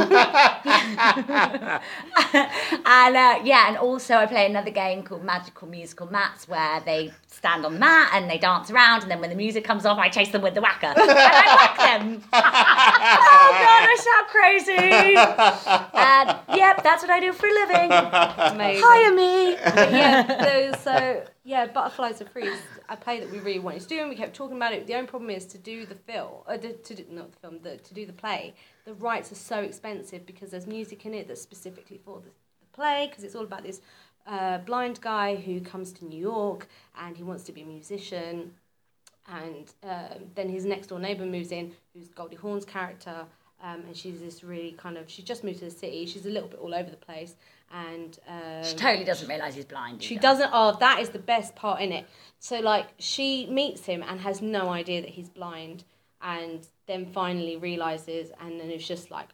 S5: and uh, yeah, and also I play another game called Magical Musical Mats where they stand on the mat and they dance around, and then when the music comes off, I chase them with the whacker [laughs] and I whack them. [laughs] oh god, I sound crazy. And yep, that's what I do for a living.
S4: Amazing.
S5: Hire me.
S4: yeah, [laughs] those, so yeah, Butterflies Are Free is a play that we really wanted to do, and we kept talking about it. The only problem is to do the film, uh, to, to do, not the film, the, to do the play. The rights are so expensive because there's music in it that's specifically for the, the play, because it's all about this uh, blind guy who comes to New York and he wants to be a musician, and um, then his next door neighbor moves in, who's Goldie Hawn's character. Um, and she's this really kind of she's just moved to the city she's a little bit all over the place and um,
S5: She totally doesn't realise he's blind.
S4: she
S5: either.
S4: doesn't. Oh, that is the best part in it. So like she meets him and has no idea that he's blind, and then finally realizes, and then it's just like.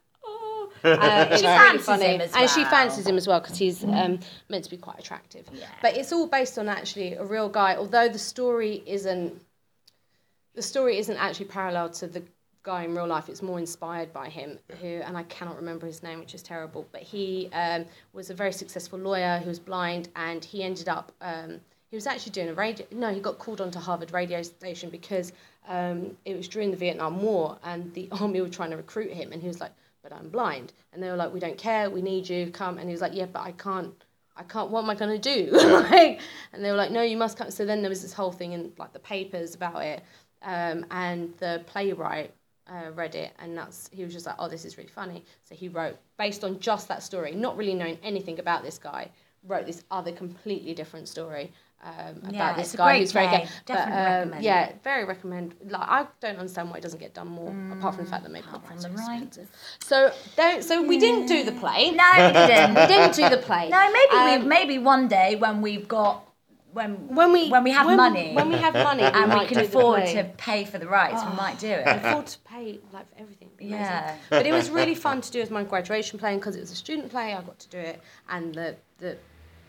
S4: Uh, it's
S5: She
S4: really
S5: fancies
S4: funny.
S5: him as
S4: and she fancies him as well because he's um, meant to be quite attractive.
S5: Yeah.
S4: But it's all based on actually a real guy. Although the story isn't, the story isn't actually parallel to the guy in real life. It's more inspired by him, who and I cannot remember his name, which is terrible. But he um, was a very successful lawyer who was blind, and he ended up. Um, he was actually doing a radio. No, he got called onto Harvard radio station because um, it was during the Vietnam War, and the [laughs] army were trying to recruit him, and he was like, "But I'm blind," and they were like, "We don't care. We need you. Come." And he was like, "Yeah, but I can't." I can't. What am I gonna do? [laughs] like, and they were like, "No, you must come." So then there was this whole thing in like the papers about it, um, and the playwright uh, read it, and that's he was just like, "Oh, this is really funny." So he wrote based on just that story, not really knowing anything about this guy, wrote this other completely different story um,
S5: Yeah,
S4: about
S5: it's
S4: this guy who's very gay.
S5: Definitely
S4: but, um,
S5: recommend
S4: yeah, very recommend. Like, I don't understand why it doesn't get done more, apart from the fact that maybe the
S5: from the rights.
S4: expensive. So don't. So we didn't do the play.
S5: No, we didn't. [laughs]
S4: we didn't do the play.
S5: No, maybe
S4: Um,
S5: we maybe one day when we've got when
S4: when we
S5: when we have
S4: when-
S5: money
S4: when we have money
S5: and we
S4: might
S5: can afford to pay for the rights, we might do it.
S4: afford to pay like for everything.
S5: Yeah.
S4: But it was really fun to do as my graduation play, because it was a student play, I got to do it, and the the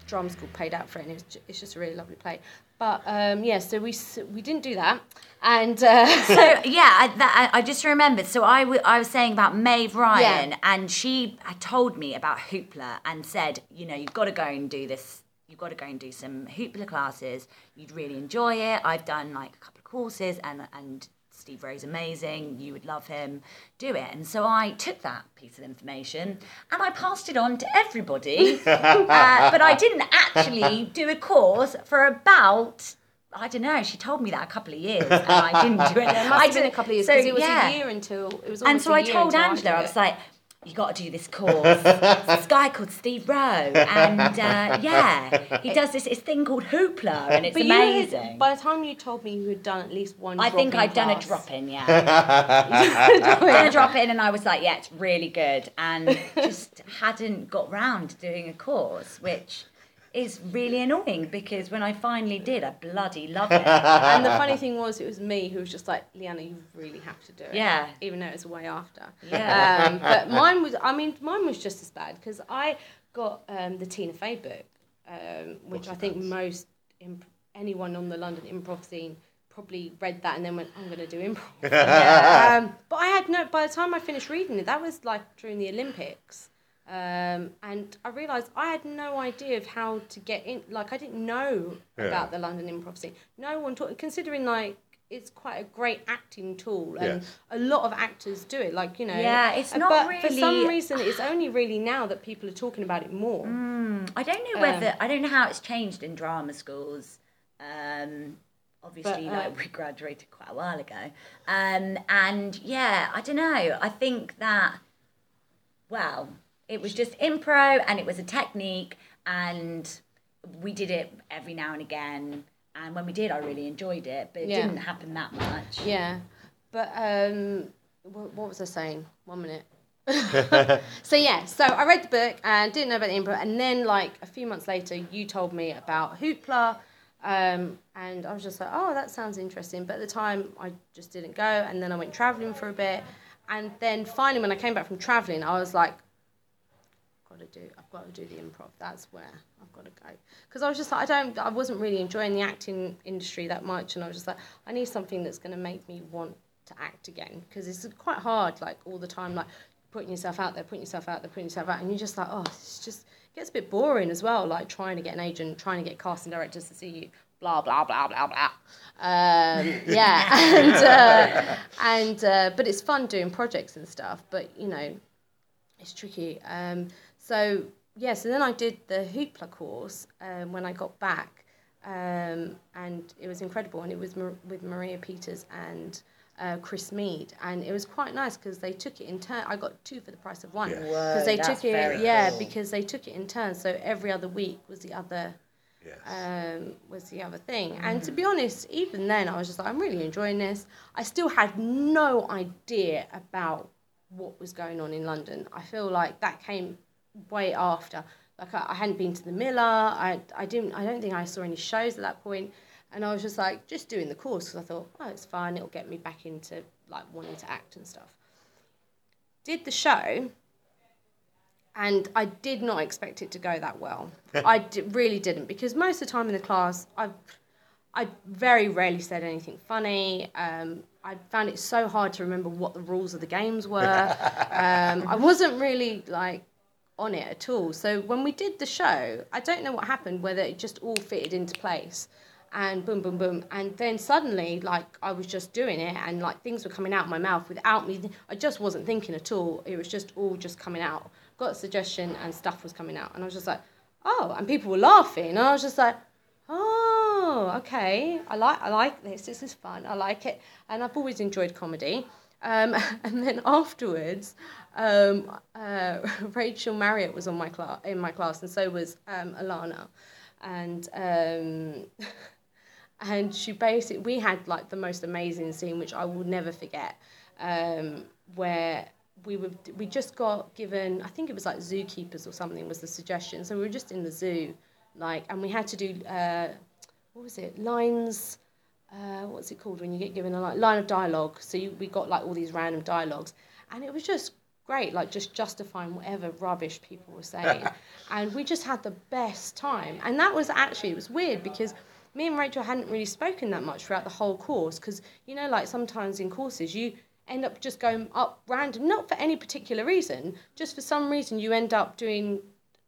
S4: drama school paid out for it, and it was it's just a really lovely play. But um, yeah, so we we didn't do that, and uh, [laughs]
S5: So [laughs] yeah, I, that, I I just remembered. So I, w- I was saying about Maeve Ryan,
S4: Yeah.
S5: and she had told me about Hoopla and said, you know, you've got to go and do this. You've got to go and do some Hoopla classes. You'd really enjoy it. I've done like a couple of courses, and and Steve Roe's amazing. You would love him. Do it. And so I took that piece of information and I passed it on to everybody. [laughs] uh, but I didn't actually do a course for about. I don't know. She told me that a couple of years, and I didn't do it. [laughs]
S4: it must
S5: I
S4: have been a couple of years
S5: so,
S4: it was
S5: yeah.
S4: a year until it was.
S5: And so I told Angela, I was like, "You got to do this course. This guy called Steve Roe, and uh, yeah, he does this, this thing called Hoopla, and it's
S4: But you had-
S5: amazing."
S4: by the time you told me you had done at least one,
S5: I think
S4: drop-in
S5: I'd done a drop in, yeah. [laughs] done a drop in, and I was like, "Yeah, it's really good," and [laughs] just hadn't got round to doing a course, which is really annoying because when I finally did, I bloody love it. [laughs]
S4: And the funny thing was, it was me who was just like, Leanna, you really have to do it.
S5: Yeah.
S4: Even though it's a way after.
S5: Yeah.
S4: Um, [laughs] but mine was, I mean, mine was just as bad because I got um, the Tina Fey book, um, which I think most imp- anyone on the London improv scene probably read that and then went, I'm going to do improv. [laughs] um, but I had no, by the time I finished reading it, that was like during the Olympics. Um, and I realised I had no idea of how to get in. Like I didn't know about the London improv scene. No one taught. Considering like it's quite a great acting tool, and
S1: Yes.
S4: a lot of actors do it. Like you know.
S5: Yeah, it's
S4: uh,
S5: not
S4: but for some reason, it's only really now that people are talking about it more.
S5: I don't know whether I don't know how it's changed in drama schools. Um, obviously,
S4: But, uh,
S5: like we graduated quite a while ago, um, and yeah, I don't know. I think that well, it was just impro, and it was a technique, and we did it every now and again. And when we did, I really enjoyed it, but it
S4: Yeah.
S5: didn't happen that much.
S4: Yeah, but um, what, what was I saying? One minute. [laughs] so yeah, so I read the book and didn't know about the improv, and then like a few months later, you told me about Hoopla, Um, and I was just like, oh, that sounds interesting. But at the time, I just didn't go. And then I went traveling for a bit. And then finally, when I came back from traveling, I was like, got to do, I've got to do the improv. That's where I've got to go. Because I was just like, I don't, I wasn't really enjoying the acting industry that much. And I was just like, I need something that's going to make me want to act again. Because it's quite hard, like all the time, like putting yourself out there, putting yourself out there, putting yourself out. And you're just like, oh, it's just, it gets a bit boring as well, like trying to get an agent, trying to get casting directors to see you, blah, blah, blah, blah, blah. Um, [laughs] yeah. and, uh, and uh, but it's fun doing projects and stuff. But, you know, it's tricky. Um, so yeah, so then I did the hoopla course um, when I got back, um, and it was incredible. And it was Mar- with Maria Peters and uh, Chris Mead, and it was quite nice because they took it in turn. I got two for the price of one because
S5: Whoa,
S4: they
S5: that's
S4: took it. Yeah,
S5: cool.
S4: because they took it in turn. So every other week was the other
S1: Yes.
S4: um, was the other thing. And to be honest, even then, I was just like, I'm really enjoying this. I still had no idea about what was going on in London. I feel like that came way after. Like I, I hadn't been to the Miller. I, I didn't. I don't think I saw any shows at that point. And I was just like, just doing the course because I thought, oh, it's fun. It'll get me back into like wanting to act and stuff. Did the show and I did not expect it to go that well. [laughs] I d- really didn't because most of the time in the class, I I very rarely said anything funny. Um, I found it so hard to remember what the rules of the games were. [laughs] um, I wasn't really like on it at all. So when we did the show, I don't know what happened, whether it just all fitted into place and boom, boom, boom. And then suddenly, like, I was just doing it and like things were coming out of my mouth without me. I just wasn't thinking at all. It was just all just coming out. Got a suggestion and stuff was coming out. And I was just like, oh, and people were laughing. And I was just like, oh, okay. I like, I like this. This is fun. I like it. And I've always enjoyed comedy. Um, [laughs] and then afterwards, um, uh, [laughs] Rachel Marriott was on my class in my class, and so was um, Alana, and um, [laughs] and she basically we had like the most amazing scene, which I will never forget, um, where we were we just got given I think it was like zookeepers or something was the suggestion, so we were just in the zoo, like, and we had to do uh, what was it? Lines uh, what's it called when you get given a line, line of dialogue? So you, we got like all these random dialogues, and it was just great, like just justifying whatever rubbish people were saying, [laughs] and we just had the best time. And that was actually it was weird because me and Rachel hadn't really spoken that much throughout the whole course because you know like sometimes in courses you end up just going up random, not for any particular reason, just for some reason you end up doing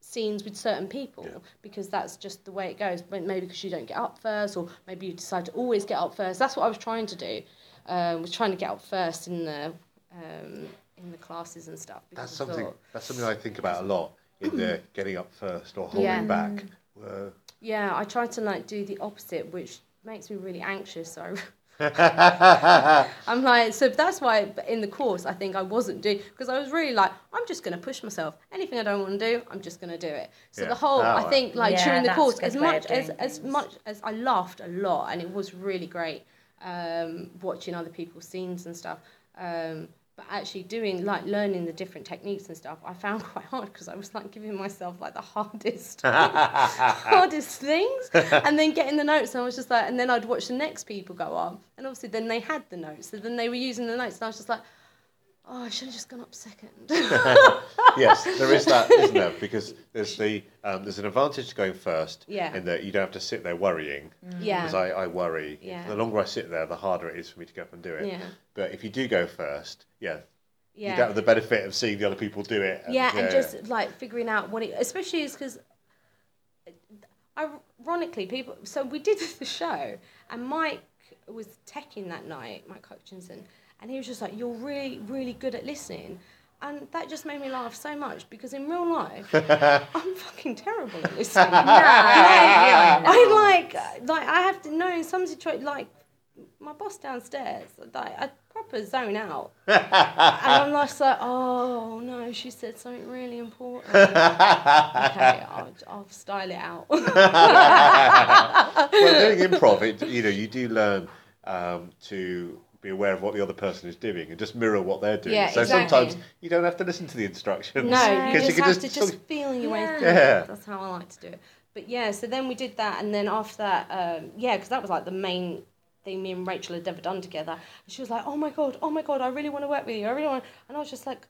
S4: scenes with certain people because that's just the way it goes. Maybe because you don't get up first, or maybe you decide to always get up first. That's what I was trying to do. Um, was trying to get up first in the um, in the classes and stuff.
S1: That's something.
S4: thought-
S1: That's something I think about a lot in the [clears throat] getting up first or holding
S4: Yeah.
S1: back.
S4: Yeah, I try to like do the opposite, which makes me really anxious. So [laughs] I'm like, so that's why in the course I think I wasn't doing because I was really like, I'm just going to push myself. Anything I don't want to do, I'm just going to do it. So
S1: Yeah.
S4: the whole, I
S1: Oh.
S4: think like
S5: Yeah,
S4: during the course, as much as as much as I laughed a lot, and it was really great um, watching other people's scenes and stuff. Um, but actually doing like learning the different techniques and stuff, I found [laughs] quite hard because I was like giving myself like the hardest, [laughs] hardest things, and then getting the notes. And I was just like, and then I'd watch the next people go up, and obviously then they had the notes, so then they were using the notes, and I was just like, oh, I should have just gone up second. [laughs]
S1: yes, there is that, isn't there? Because there's the um, there's an advantage to going first.
S4: Yeah.
S1: In that you don't have to sit there worrying.
S4: yeah,
S1: Because I, I worry.
S4: Yeah.
S1: The longer I sit there, the harder it is for me to get up and do it.
S4: Yeah.
S1: But if you do go first, yeah,
S4: yeah.
S1: you don't have the benefit of seeing the other people do it.
S4: yeah, and just like figuring out what it, especially is because, ironically, people. So we did [laughs] the show, and Mike was teching that night, Mike Hutchinson, and he was just like, "You're really, really good at listening." And that just made me laugh so much because in real life, [laughs] I'm fucking terrible at listening. [laughs]
S5: yeah,
S4: I like, like I have to know in some situations, like my boss downstairs, like I proper zone out, [laughs] and I'm just like, oh no, she said something really important. okay, I'll, I'll style it out.
S1: well, doing improv, it, you know, you do learn um, to be aware of what the other person is doing and just mirror what they're doing.
S4: Yeah,
S1: so
S4: exactly.
S1: sometimes you don't have to listen to the instructions.
S4: no, you [laughs] just
S1: can
S4: have to just
S1: talk-
S4: feel your way
S5: Yeah.
S4: through.
S1: Yeah.
S4: That's how I like to do it. but yeah, so then we did that, and then after that, um, yeah, because that was like the main thing me and Rachel had ever done together. And she was like, "Oh my god, oh my god, I really want to work with you. I really want." And I was just like,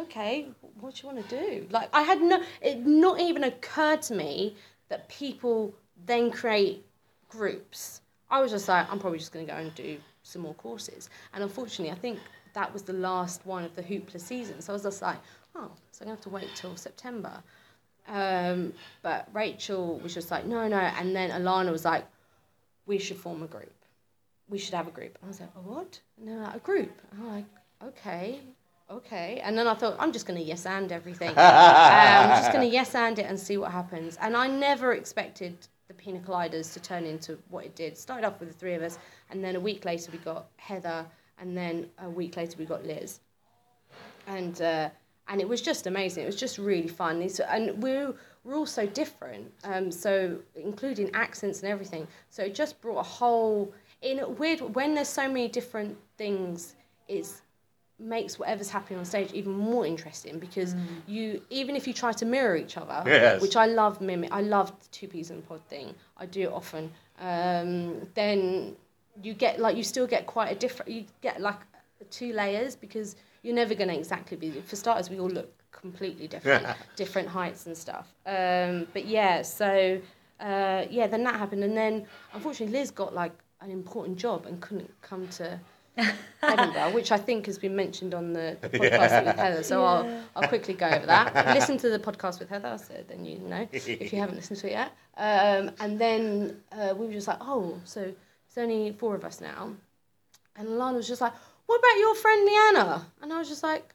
S4: "Okay, what do you want to do?" Like I had no, it not even occurred to me that people then create groups. I was just like, I'm probably just going to go and do some more courses. And unfortunately, I think that was the last one of the Hoopla season. So I was just like, oh, so I'm going to have to wait till September. Um, but Rachel was just like, no, no. And then Alana was like, we should form a group. We should have a group. I was like, a what? And they're like, a group. And I'm like, okay, okay. And then I thought, I'm just going to yes and everything. [laughs] um, I'm just going to yes and it and see what happens. And I never expected the Pina Coladas to turn into what it did. Started off with the three of us, and then a week later we got Heather, and then a week later we got Liz. And uh, and it was just amazing. It was just really fun. These, and we're we're all so different. Um, so including accents and everything. So it just brought a whole in a weird when there's so many different things. It's makes whatever's happening on stage even more interesting because you even if you try to mirror each other
S1: Yes.
S4: which I love mimic I love the two peas in a pod thing I do it often um, then you get like you still get quite a different you get like two layers because you're never going to exactly be for starters we all look completely different [laughs] different heights and stuff um, but yeah so uh, yeah then that happened and then unfortunately Liz got like an important job and couldn't come to [laughs] Edinburgh, which I think has been mentioned on the [laughs] podcast with Heather. So I'll, I'll quickly go over that. Listen to the podcast with Heather, so then you know if you haven't listened to it yet. Um, and then uh, we were just like, oh, so it's only four of us now. And Alana was just like, what about your friend Leanna? And I was just like,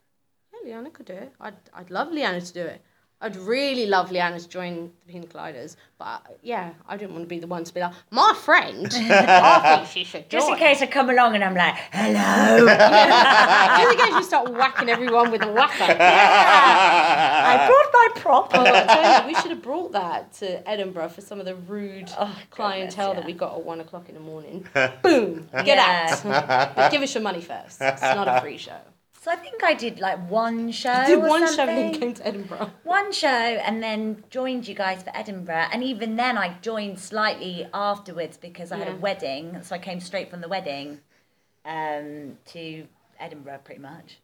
S4: yeah, Leanna could do it. I'd, I'd love Leanna to do it. I'd really love Leanna to join the Pina Coladas. But yeah, I didn't want to be the one to be like, my friend, I think she should join.
S5: Just in case I come along and I'm like, hello. [laughs]
S4: Just in case you start whacking everyone with a whacker.
S5: I brought my prop.
S4: Oh, you, we should have brought that to Edinburgh for some of the rude
S5: Oh,
S4: clientele
S5: goodness,
S4: that we got at one o'clock in the morning. Boom, get
S5: Yeah.
S4: out. but give us your money first. It's not a free show.
S5: So I think I did like one show.
S4: I did one show and then came to Edinburgh.
S5: one show and then joined you guys for Edinburgh. And even then, I joined slightly afterwards because I had a wedding. So I came straight from the wedding um, to Edinburgh pretty much.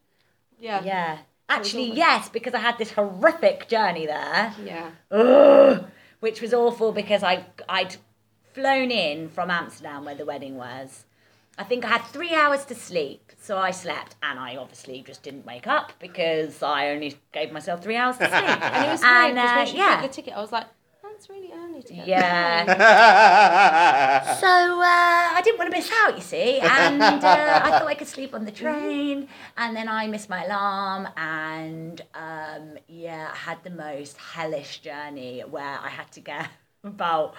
S4: Yeah.
S5: Yeah. Actually, yes, because I had this horrific journey there.
S4: Yeah.
S5: Ugh, which was awful because I I'd flown in from Amsterdam where the wedding was. I think I had three hours to sleep, so I slept, and I obviously just didn't wake up because I only gave myself three hours to sleep. [laughs]
S4: And it was
S5: And, uh,
S4: when she
S5: yeah.
S4: the ticket, I was like, that's really early to get
S5: Yeah. [laughs] So uh, I didn't want to miss out, you see, and uh, I thought I could sleep on the train, and then I missed my alarm, and um, yeah, I had the most hellish journey where I had to get [laughs] about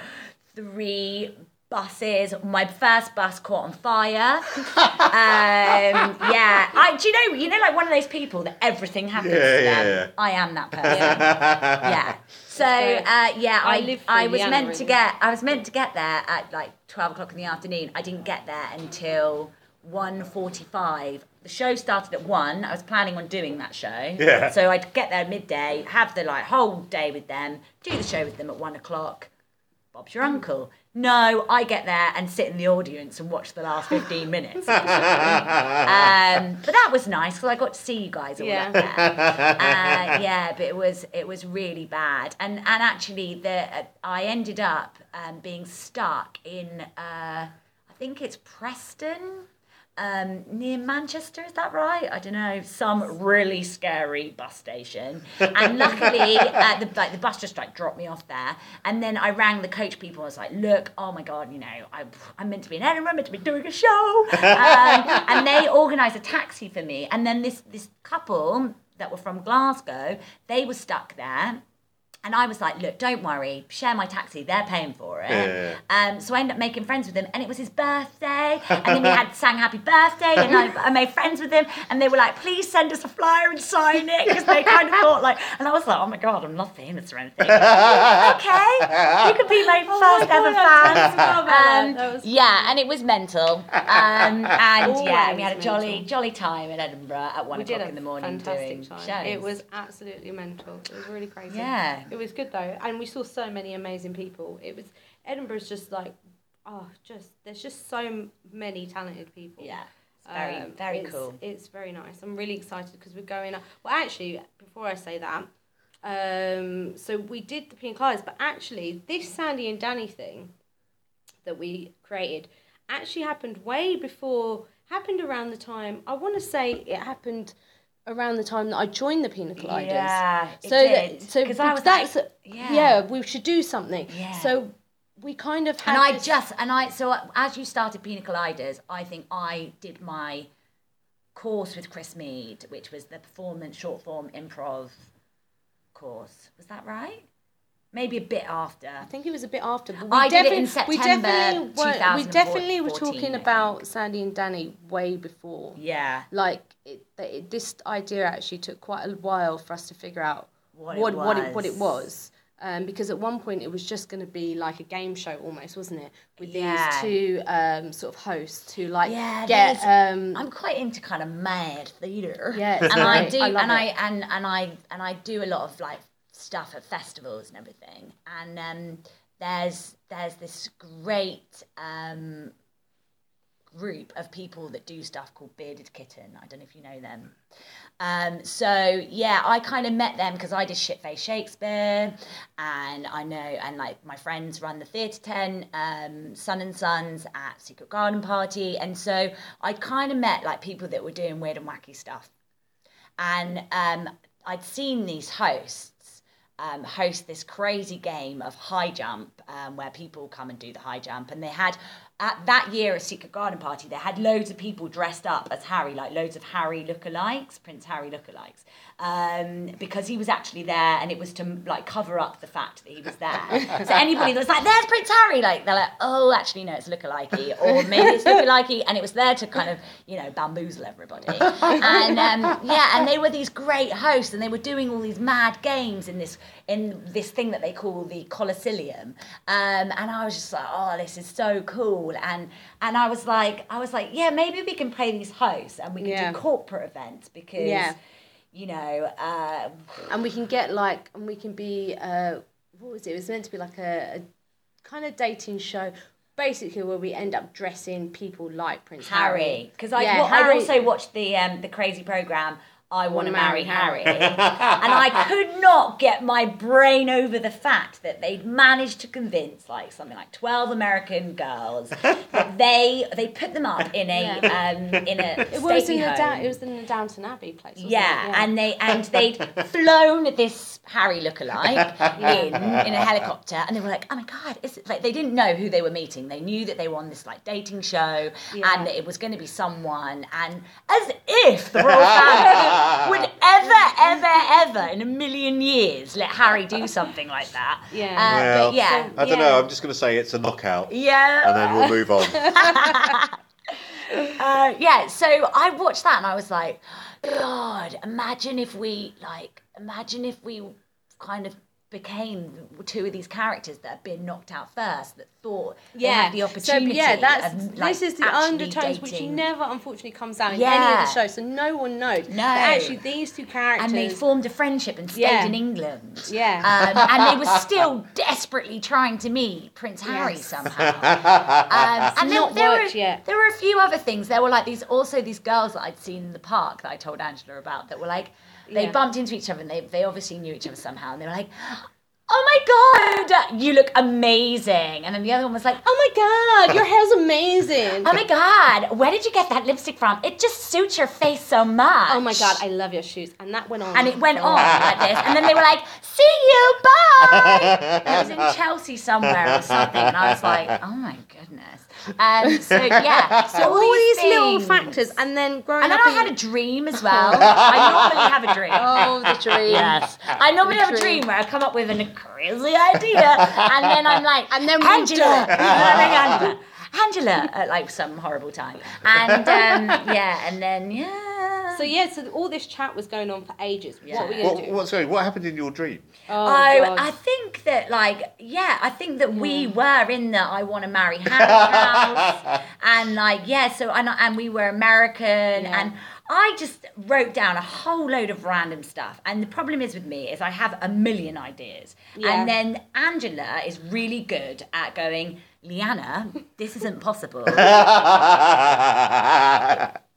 S5: three buses. My first bus caught on fire. [laughs] um, yeah, I do you know you know like one of those people that everything happens
S1: Yeah,
S5: to
S1: yeah,
S5: them.
S1: yeah.
S5: I am that person. [laughs] yeah. So uh, yeah,
S4: I
S5: I
S4: live
S5: I was
S4: Leanna,
S5: meant to get I was meant to get there at like twelve o'clock in the afternoon. I didn't get there until 1.45. The show started at one. I was planning on doing that show.
S1: Yeah.
S5: So I'd get there midday, have the like whole day with them, do the show with them at one o'clock. Bob's your uncle. No, I get there and sit in the audience and watch the last 15 minutes. of the show. um, but that was nice because I got to see you guys all
S4: Yeah.
S5: up there. Uh, [laughs] yeah, but it was it was really bad, and and actually the uh, I ended up um, being stuck in uh, I think it's Preston. Um, near Manchester, is that right? I don't know. Some really scary bus station, and luckily, [laughs] uh, the like the bus just like dropped me off there. And then I rang the coach people. I was like, "Look, oh my god, you know, I, I'm meant to be in Edinburgh, meant to be doing a show," [laughs] um, and they organised a taxi for me. And then this this couple that were from Glasgow, they were stuck there. And I was like, look, don't worry, share my taxi, they're paying for it.
S1: Yeah.
S5: Um, so I ended up making friends with him, and it was his birthday. And then we had [laughs] sang happy birthday, and I, I made friends with him. And they were like, please send us a flyer and sign it, because they kind of thought like, and I was like, oh my god, I'm not famous or anything. [laughs] okay, you could be my first ever fan.
S4: forgot about that.
S5: Um,
S4: That was
S5: yeah, and it was mental. Um, and yeah, we had a jolly,
S4: mental.
S5: jolly time in Edinburgh at one
S4: we did
S5: o'clock
S4: a
S5: in the morning doing
S4: time.
S5: shows.
S4: It was absolutely mental. It was really crazy.
S5: Yeah.
S4: It it was good though, and we saw so many amazing people. It was Edinburgh's just like, oh, just there's just so many talented people.
S5: Yeah, it's very
S4: Um,
S5: very
S4: it's-
S5: cool.
S4: It's very nice. I'm really excited because we're going up. Well, actually, before I say that, um, so we did the pina coladas, but actually, this Sandy and Danny thing that we created actually happened way before. Happened around the time I want to say it happened around the time that I joined the pina coladas.
S5: Yeah,
S4: so that- so
S5: 'Cause I was
S4: that's
S5: like, yeah.
S4: yeah, we should do something.
S5: Yeah.
S4: So we kind of had
S5: And I
S4: this-
S5: just and I so as you started Pina Coladas, I think I did my course with Chris Mead, which was the performance short form improv course. Was that right? Maybe a bit after.
S4: I think it was a bit after. But
S5: I did it in
S4: defi- we
S5: September
S4: definitely were, we definitely were talking about Sandy and Danny way before.
S5: Yeah.
S4: Like it, it, this idea actually took quite a while for us to figure out
S5: What
S4: what
S5: it
S4: what it, what it
S5: was.
S4: was. Um, because at one point it was just going to be like a game show almost, wasn't it? With
S5: Yeah.
S4: these two um, sort of hosts who like
S5: Yeah,
S4: get um,
S5: I'm quite into kind of mad theatre.
S4: Yeah, [laughs]
S5: and I do,
S4: I
S5: and I and and I and I do a lot of like stuff at festivals and everything. And um, there's there's this great um, group of people that do stuff called Bearded Kitten. I don't know if you know them. Um, so yeah, I kind of met them because I did Shitface Shakespeare, and I know, and like my friends run the Theatre Ten, um, Sun and Sons at Secret Garden Party, and so I kind of met like people that were doing weird and wacky stuff, and um, I'd seen these hosts. Um, host this crazy game of high jump um, where people come and do the high jump. And they had at that year at Secret Garden Party they had loads of people dressed up as Harry like loads of Harry lookalikes Prince Harry lookalikes um, because he was actually there and it was to like cover up the fact that he was there so anybody that was like there's Prince Harry like they're like oh actually no it's lookalikey or maybe it's lookalikey and it was there to kind of you know bamboozle everybody and um, yeah and they were these great hosts and they were doing all these mad games in this in this thing that they call the Colosseum um, and I was just like oh this is so cool and and I was like I was like yeah maybe we can play these hosts and we can
S4: Yeah.
S5: do corporate events because
S4: Yeah.
S5: You know uh,
S4: and we can get like and we can be uh what was it it was meant to be like a, a kind of dating show basically where we end up dressing people like prince harry
S5: Harry because I
S4: Yeah,
S5: wa- I'd also watched the um, the crazy program. I want to marry, Harry, and I could not get my brain over the fact that they'd managed to convince like something like twelve American girls [laughs] that they they put them up in a um, in a
S4: it was in
S5: home.
S4: down it was in the downton abbey place wasn't
S5: Yeah,
S4: it?
S5: and they and they'd flown this Harry lookalike in in a helicopter, and they were like, "Oh my god!" Is it like they didn't know who they were meeting? They knew that they were on this like dating show,
S4: Yeah.
S5: and that it was going to be someone, and as if the royal family [laughs] would ever, ever, ever in a million years let Harry do something like that. [laughs]
S4: Yeah.
S5: Uh,
S1: Well,
S5: but yeah,
S1: I don't
S4: Yeah.
S1: know. I'm just going to say it's a knockout,
S5: yeah.
S1: and then we'll move on. [laughs]
S5: uh, yeah, so I watched that and I was like, God, imagine if we like, imagine if we kind of became two of these characters that had been knocked out first, that thought they had the opportunity.
S4: So, yeah, that's
S5: of, like,
S4: this is the undertones which never unfortunately comes out in any of the shows, so no one knows.
S5: No.
S4: But actually, these two characters.
S5: and they formed a friendship and stayed
S4: Yeah.
S5: in England.
S4: Yeah.
S5: Um, and they were [laughs] still desperately trying to meet Prince Harry
S4: Yes. [laughs]
S5: somehow. Um, and there,
S4: not
S5: there
S4: worked
S5: were,
S4: yet.
S5: There were a few other things. There were like these also these girls that I'd seen in the park that I told Angela about that were like they
S4: Yeah.
S5: bumped into each other and they, they obviously knew each other somehow and they were like Oh my god, you look amazing. And then the other one was like,
S4: oh my god, your hair's amazing. [laughs]
S5: Oh my god, where did you get that lipstick from? It just suits your face so much.
S4: Oh my god, I love your shoes. And that went on.
S5: and it went on like this, and then they were like, "See you, bye." And it was in Chelsea somewhere or something, and I was like, "Oh my goodness." Um, so yeah, so [laughs]
S4: So all these little factors, and then growing up
S5: And then
S4: up.
S5: I had a dream as well. I normally have a dream. [laughs]
S4: Oh, the dream.
S5: Yes, I normally
S4: The
S5: have a
S4: dream.
S5: dream where I come up with a crazy idea, and then I'm like,
S4: And then we
S5: Angela,
S4: do it.
S5: And I ring Angela, Angela, at like some horrible time, and um, [laughs] yeah, and then yeah.
S4: So yeah, so all this chat was going on for ages. What are we gonna
S1: What,
S4: do?
S1: what, sorry, what happened in your dream?
S4: Oh,
S5: Oh, I think that like yeah, I think that we were in the I want to marry Harry house, [laughs] and like yeah, so and and we were American,
S4: Yeah.
S5: and I just wrote down a whole load of random stuff. And the problem is with me is I have a million ideas,
S4: Yeah.
S5: and then Angela is really good at going. Leanna, this isn't possible. [laughs]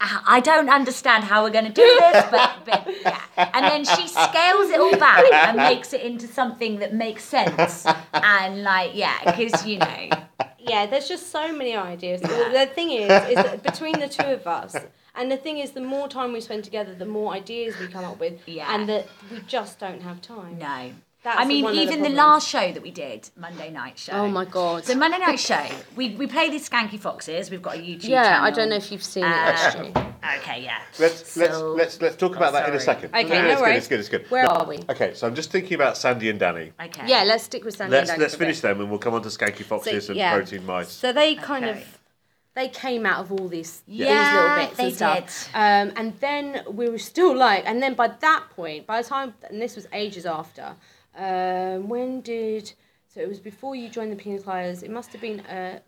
S5: I don't understand how we're going to do this, but, but yeah. And then she scales it all back and makes it into something that makes sense. And like, yeah, because you know,
S4: yeah, there's just so many ideas. The thing is, is that between the two of us, and the thing is, the more time we spend together, the more ideas we come up with,
S5: Yeah.
S4: and that we just don't have time.
S5: no.
S4: That's
S5: I mean,
S4: one of the
S5: even the, last show that we did, Monday night show.
S4: Oh my god.
S5: So Monday night show, we we play these Skanky Foxes. We've got a YouTube
S4: yeah,
S5: channel.
S4: I don't know if you've seen it.
S5: Uh,
S4: actually.
S5: Okay, yeah.
S1: Let's let's let's let's talk about that in a second.
S4: Okay,
S1: no,
S4: no
S1: it's
S4: worries.
S1: good. It's good. It's good.
S4: Where
S1: No,
S4: are we?
S1: Okay, so I'm just thinking about Sandy and Danny.
S5: Okay.
S4: Yeah, let's stick with Sandy
S1: Let's
S4: and Danny
S1: let's
S4: for a
S1: finish them and we'll come on to Skanky Foxes and
S4: yeah.
S1: Protein Mice.
S4: So they kind
S5: Okay.
S4: of they came out of all these
S5: Yeah,
S4: these little bits
S5: they
S4: and stuff. Um, and then we were still like, and then by that point, by the time, and this was ages after. Um, when did so? It was before you joined the Pina Coladas. It must have been uh,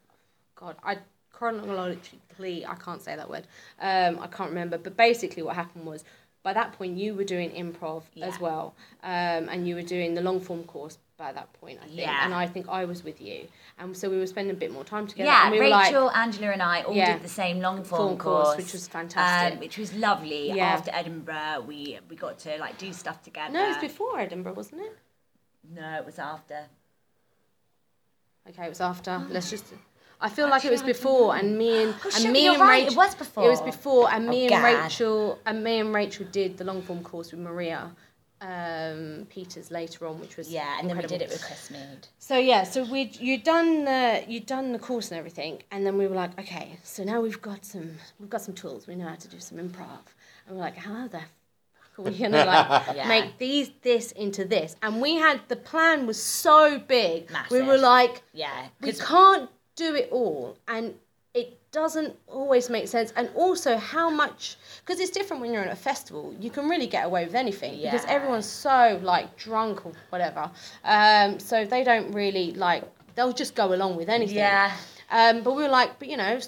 S4: God, I chronologically I can't say that word. Um, I can't remember. But basically, what happened was. By that point, you were doing improv
S5: Yeah.
S4: as well, um, and you were doing the long form course by that point, I think.
S5: Yeah.
S4: And I think I was with you, and so we were spending a bit more time together.
S5: Yeah,
S4: and we
S5: Rachel,
S4: like,
S5: Angela, and I all
S4: Yeah.
S5: did the same long form
S4: Form course,
S5: course,
S4: which was fantastic.
S5: um, which was lovely.
S4: Yeah.
S5: After Edinburgh, we we got to like do stuff together.
S4: no, it was before Edinburgh, wasn't it?
S5: No, it was after.
S4: Okay, it was after. Let's just. I feel like it was before, and me and
S5: Oh,
S4: and
S5: shit,
S4: me
S5: you're
S4: and
S5: right, it
S4: Rachel.
S5: was before.
S4: It was before, and me
S5: Oh,
S4: and
S5: Gad.
S4: Rachel and me and Rachel did the long form course with Maria um, Peters later on, which was
S5: Yeah, and then we
S4: incredible.
S5: did it with Chris Mead.
S4: So yeah, so we you'd done the you'd done the course and everything, and then we were like, okay, so now we've got some we've got some tools. We know how to do some improv, and we're like, how the fuck are we gonna like
S5: Yeah.
S4: make these this into this? And we had the plan was so big. We were like,
S5: Yeah,
S4: we can't do it all, and it doesn't always make sense. And also, how much because it's different when you're at a festival. You can really get away with anything because everyone's so like drunk or whatever. Um, so they don't really like they'll just go along with anything.
S5: Yeah.
S4: Um, but we were like, but you know.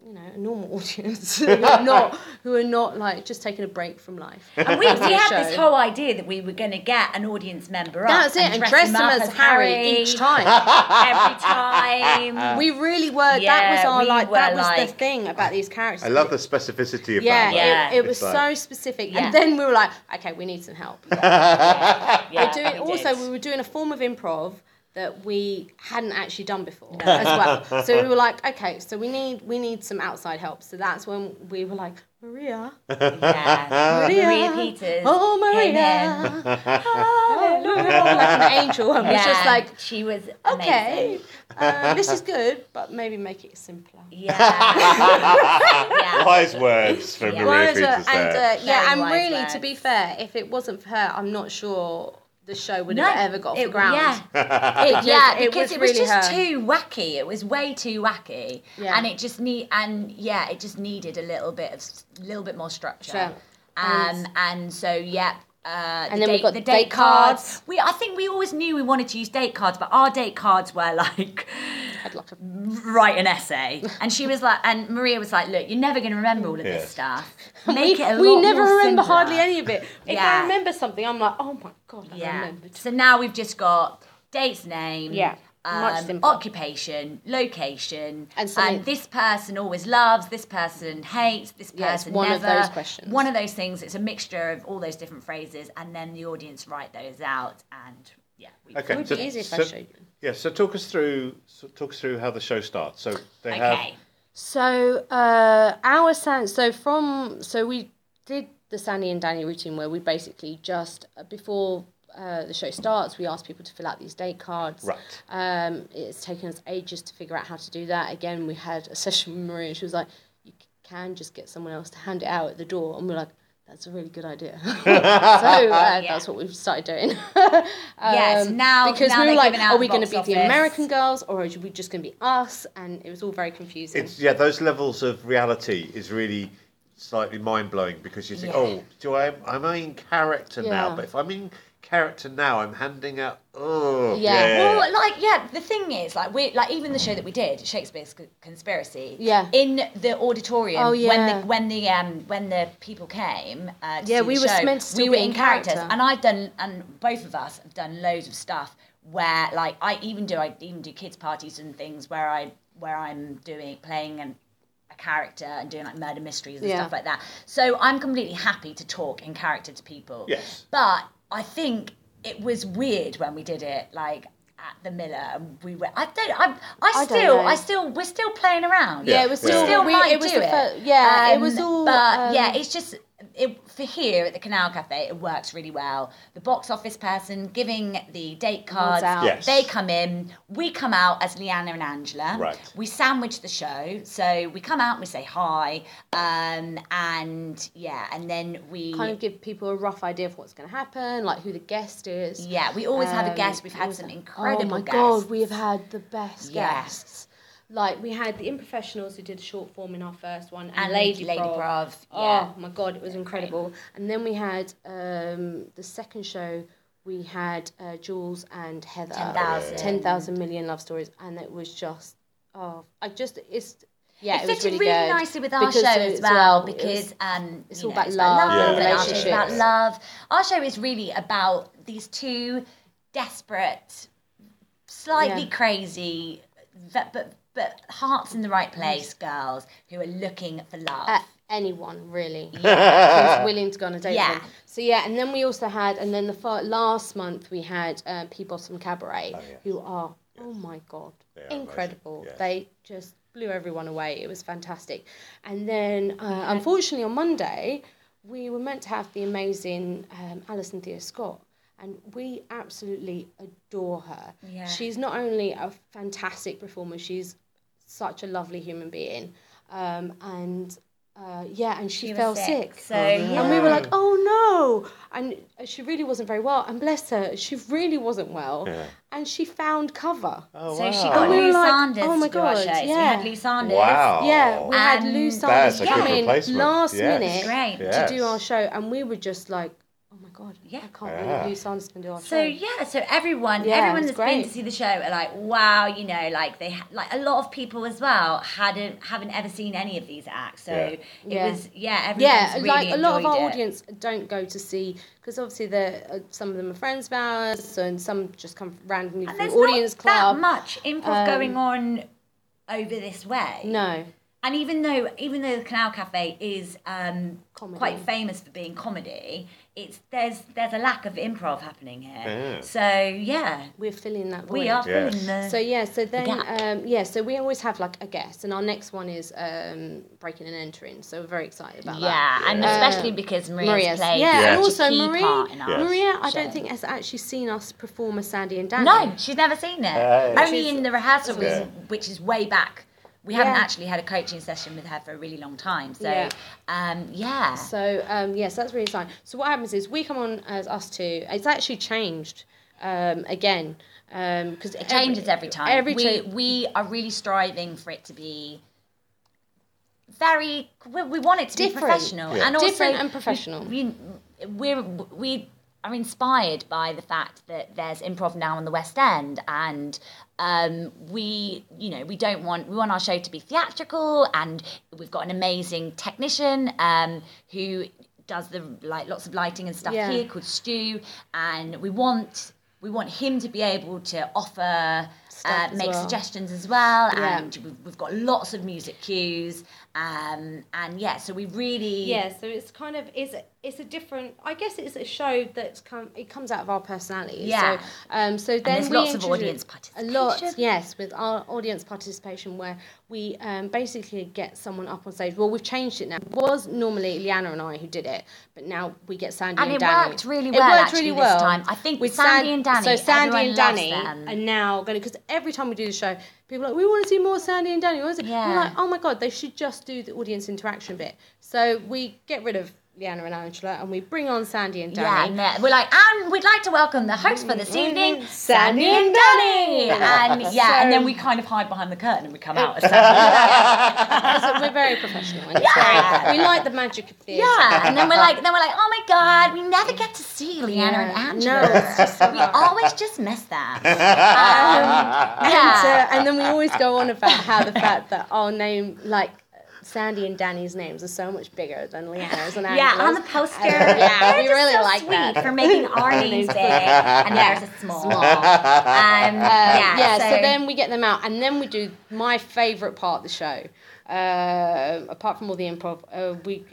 S4: St- you know, a normal [laughs] audience [laughs] who are not who are not like just taking a break from life.
S5: And we, we had
S4: Show.
S5: this whole idea that we were going to get an audience member up.
S4: That's it, and dress
S5: him
S4: them
S5: up
S4: as Harry each [laughs] time.
S5: every time.
S4: We really were. that was our
S5: we
S4: like. That was the thing about these characters.
S1: I love the specificity of
S4: Yeah,
S1: that.
S5: Yeah.
S4: It, it was
S1: like-
S4: so specific,
S5: Yeah.
S4: and then we were like, okay, we need some help.
S5: yeah,
S4: we're doing
S5: we
S4: also
S5: did.
S4: we were doing a form of improv that we hadn't actually done before as well. [laughs] So we were like, okay, so we need we need some outside help. So that's when we were like, Maria,
S5: yeah.
S4: Maria,
S5: Maria Peters.
S4: oh
S5: came in.
S4: Maria, hallelujah, like an angel, and was just like,
S5: she was
S4: okay, uh, this is good, but maybe make it simpler.
S5: Yeah. [laughs] yeah.
S1: Wise words from
S5: Yeah.
S1: Maria Peters
S4: and
S1: there.
S4: uh, yeah, and
S5: wise
S4: really, to be fair, if it wasn't for her, I'm not sure the show would
S5: No,
S4: have ever got off
S5: it-
S4: the ground.
S5: Yeah, [laughs]
S4: It just-
S5: yeah,
S4: it
S5: because
S4: was
S5: it was,
S4: really
S5: just
S4: her.
S5: too wacky. It was way too wacky,
S4: Yeah.
S5: and it just need and yeah, it just needed a little bit of a little bit more structure.
S4: Sure.
S5: Um, and so yeah. Uh, the
S4: then we've got
S5: the
S4: date
S5: date cards.
S4: cards.
S5: We, I think we always knew we wanted to use date cards, but our date cards were [laughs] like,
S4: I'd like to.
S5: write an essay. And she was like, and Maria was like, look, you're never going to remember all of
S1: Yeah.
S5: this stuff. [laughs] Make it a
S4: we
S5: lot
S4: never
S5: more
S4: remember
S5: simpler."
S4: hardly any of it. If
S5: Yeah.
S4: I remember something, I'm like, oh my god, I
S5: Yeah.
S4: remembered.
S5: So now we've just got date's name.
S4: Yeah, much
S5: Um,
S4: simpler.
S5: occupation, location,
S4: And
S5: and this person always loves, this person hates, this
S4: Yeah, it's
S5: person
S4: one of those questions.
S5: One of those things. It's a mixture of all those different phrases, and then the audience write those out, and yeah. We,
S1: Okay,
S4: It would
S1: so-
S4: be easy if I
S1: so-
S4: showed you.
S1: Yeah, so talk us through so talk us through how the show starts. So they have
S5: Okay.
S4: So uh, our San, so from so we did the Sandy and Danny routine where we basically just uh, before uh, the show starts, we ask people to fill out these date cards.
S1: Right.
S4: Um, it's taken us ages to figure out how to do that. Again, we had a [laughs] session with Maria. and She was like, "You can just get someone else to hand it out at the door," and we're like. That's a really good idea. [laughs] so uh, that's what we've started doing. [laughs]
S5: Yes,
S4: Um,
S5: now-
S4: because
S5: now
S4: we were
S5: they're
S4: like, are we going to
S5: box
S4: be the. American girls or are we just going to be us? And it was all very confusing.
S1: it's yeah, those levels of reality is really slightly mind blowing because you think,
S5: Yeah.
S1: oh, do I am I in character now? But if I'm in character now, I'm handing out. Oh,
S4: Yeah.
S5: Well, like yeah, the thing is, like we like even the show that we did, Shakespeare's C- Conspiracy.
S4: Yeah.
S5: In the auditorium,
S4: Oh, yeah.
S5: when the when the um when the people came. Uh, to
S4: Yeah,
S5: see
S4: we
S5: the
S4: were
S5: show,
S4: meant to
S5: we were in
S4: in
S5: characters,
S4: character.
S5: and I've done, and both of us have done loads of stuff where like I even do I even do kids parties and things where I where I'm doing playing an a character and doing like murder mysteries and
S4: Yeah.
S5: stuff like that. So I'm completely happy to talk in character to people.
S1: Yes.
S5: But I think it was weird when we did it like at the Miller and we were I don't I I
S4: don't
S5: still
S4: know.
S5: I still we're still playing around.
S4: Yeah, it was
S1: Yeah.
S4: still,
S5: Still
S4: we,
S5: might
S4: it was
S5: do
S4: the
S5: it.
S4: fir- yeah, it
S5: Um,
S4: was all.
S5: But
S4: um,
S5: yeah, it's just it, for here at the Canal Cafe, it works really well. The box office person giving the date cards,
S4: out.
S1: Yes.
S5: they come in. We come out as Leanna and Angela.
S1: Right.
S5: We sandwich the show, so we come out and we say hi, um, and yeah, and then we
S4: kind of give people a rough idea of what's going to happen, like who the guest is.
S5: yeah, we always have a
S4: Um,
S5: guest. We've had some
S4: have-
S5: incredible
S4: Oh my
S5: guests.
S4: god, we have had the best
S5: Yes.
S4: guests. Like we had the Improfessionals who did a short form in our first one, and,
S5: And
S4: Lady,
S5: Lady
S4: Prov.
S5: Prov, yeah.
S4: Oh my god, it was incredible. And then we had um, the second show. We had uh, Jules and Heather.
S5: 10,000.
S4: 10,000 million love stories, and it was just oh, I just it's yeah,
S5: it
S4: it,
S5: fitted
S4: really,
S5: really nicely with our
S4: Because
S5: show
S4: as
S5: as well, because um,
S4: it's all
S5: know,
S4: about
S5: it's
S4: love
S1: and
S5: our show's
S4: relationships.
S5: about love. Our show is really about these two desperate, slightly
S4: Yeah.
S5: crazy, but, but but hearts in the right place girls who are looking for love.
S4: at anyone really who's [laughs] willing to go on a date
S5: Yeah.
S4: with them. So yeah, and then we also had, and then the fir- last month we had uh, P Bottom Cabaret,
S1: yes.
S4: who are oh my god,
S1: They
S4: incredible.
S1: yes.
S4: They just blew everyone away. It was fantastic. And then uh, unfortunately on Monday we were meant to have the amazing um, Alison Thea-Skot. And we absolutely adore her.
S5: Yeah.
S4: She's not only a fantastic performer, she's such a lovely human being. Um, and uh, yeah, and she,
S5: She
S4: fell
S5: sick,
S4: sick.
S5: so, yeah.
S4: And we were like, oh no. And she really wasn't very well. And bless her, she really wasn't well.
S1: Yeah.
S4: And she found cover.
S1: Oh,
S5: so
S1: wow.
S5: she got
S4: And we
S5: Lou
S4: like,
S5: Sanders
S4: oh my
S5: to do our
S4: God,
S5: show. We
S4: yeah.
S5: had Lou Sanders.
S1: Wow.
S4: Yeah, we had
S5: And
S4: Lou Sanders
S1: a
S4: come in last
S1: Yes.
S4: minute
S5: Great.
S1: Yes.
S4: to do our show. And we were just like, oh my God,
S5: Yeah.
S4: I can't
S1: Yeah.
S4: believe Lou Sanders can do our
S5: So
S4: show.
S5: yeah, so everyone,
S4: Yeah,
S5: everyone
S4: it's
S5: that's been to see the show are like, wow, you know, like they ha- like a lot of people as well hadn't haven't ever seen any of these acts. So
S1: Yeah.
S5: it
S4: Yeah.
S5: was yeah, everyone's
S4: yeah,
S5: really
S4: like a lot of our
S5: it.
S4: audience don't go to see because obviously the uh, some of them are friends of ours, and some just come randomly
S5: And
S4: through
S5: there's
S4: audience
S5: not
S4: club.
S5: that much improv
S4: Um,
S5: going on over this way.
S4: No,
S5: And even though even though the Canal Cafe is um, quite famous for being comedy, it's there's there's a lack of improv happening here.
S1: Yeah.
S5: So yeah,
S4: we're filling that void.
S5: we are
S1: Yes.
S5: filling the.
S4: So yeah, so then
S5: gap.
S4: um, yeah, so we always have like a guest, and our next one is um, breaking and entering. So we're very excited about that.
S5: yeah, and
S4: Yeah.
S5: especially because Maria's,
S4: Maria's,
S5: played
S4: yeah,
S1: and
S4: also
S5: key
S4: Marie-
S5: part in our
S1: Yes.
S4: Maria, I
S5: show.
S4: don't think has actually seen us perform as Sandy and Danny.
S5: No, she's never seen it.
S1: Hey.
S5: Only in the rehearsals,
S1: Yeah.
S5: which is way back. We haven't
S4: Yeah.
S5: actually had a coaching session with her for a really long time. So,
S4: Yeah.
S5: um, yeah.
S4: So um, yes, that's really exciting. So what happens is we come on as us two. It's actually changed um, again because
S5: It changes every time.
S4: Every
S5: we,
S4: cha-
S5: we are really striving for it to be very. We, we want it to
S4: Different.
S5: be professional
S1: Yeah.
S5: and also
S4: Different and professional.
S5: We, we're we are inspired by the fact that there's improv now on the West End, and um, we you know we don't want we want our show to be theatrical, and we've got an amazing technician um, who does the like lots of lighting and stuff
S4: Yeah.
S5: here called Stu, and we want we want him to be able to offer. Uh, make
S4: well.
S5: suggestions as well,
S4: Yeah.
S5: and we've, we've got lots of music cues, um, and yeah, so we really
S4: Yeah, so it's kind of it's a, it's a different. I guess it's a show that's come. It comes out of our personalities.
S5: Yeah.
S4: So, um, so then
S5: there's
S4: we
S5: lots of audience
S4: A lot, yes, with our audience participation, where we um, basically get someone up on stage. Well, we've changed it now. It was normally Leanna and I who did it, but now we get Sandy
S5: And
S4: and,
S5: it
S4: Danny.
S5: worked really well It
S4: worked
S5: actually,
S4: really well this
S5: time. I think
S4: with
S5: Sandy
S4: San-
S5: and Danny,
S4: So Sandy and Danny are now going because every time we do the show, people are like we want to see more Sandy and Danny. What is it?
S5: Yeah.
S4: We're like, oh my god, they should just do the audience interaction bit. So we get rid of Leanna and Angela, and we bring on Sandy and
S5: Yeah,
S4: Danny.
S5: and uh, we're like, and we'd like to welcome the hosts for this evening, Sandy
S4: Sandy
S5: and
S4: and
S5: Danny.
S4: Danny. [laughs]
S5: And yeah, and then we kind of hide behind the curtain and we come out as [laughs] Sandy.
S4: So we're very professional. And
S5: Yeah.
S4: very, we like the magic of theatre.
S5: Yeah, and then we're like, then we're like, oh my god, we never get to see Leanna and Angela.
S4: No, it's just
S5: we always just miss that. [laughs] Um,
S4: And,
S5: yeah.
S4: uh, and then we always go on about how the fact that our name, like Sandy and Danny's names, are so much bigger than Leanna's and Angela's.
S5: Yeah, on the poster.
S4: Yeah, we really
S5: so
S4: like that.
S5: for making our names big and yeah. [laughs] theirs is small.
S4: Small.
S5: Um, yeah,
S4: yeah, so,
S5: so,
S4: then we get them out, and then we do my favourite part of the show. Uh, apart from all the improv, uh, we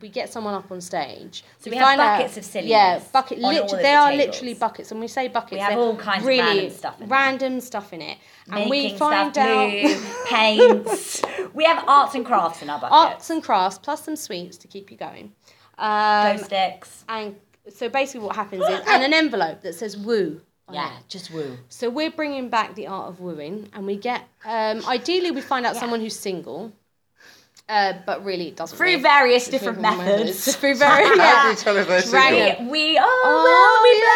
S4: we get someone up on stage.
S5: So we have
S4: find
S5: buckets of silliness
S4: Yeah, bucket.
S5: on all
S4: lit-
S5: of the
S4: they are
S5: tables.
S4: literally buckets, and we say buckets.
S5: We have all kinds of
S4: really
S5: random stuff in
S4: random stuff in it, and we
S5: making
S4: find
S5: stuff,
S4: out [laughs]
S5: paints. we have arts and crafts in our buckets.
S4: arts and crafts plus some sweets to keep you going. Um,
S5: Glow sticks.
S4: and so basically, what happens is, and an envelope that says "woo."
S5: Yeah,
S4: it.
S5: just woo.
S4: So we're bringing back the art of wooing, and we get um, ideally we find out someone who's single, uh, but really it doesn't.
S5: Through
S4: really-
S5: various different
S4: through
S5: methods.
S4: Through [laughs] very yeah.
S1: Every time they're
S4: Drag
S1: single.
S4: it.
S5: We, we oh,
S4: Oh,
S5: well, we play.
S4: yes,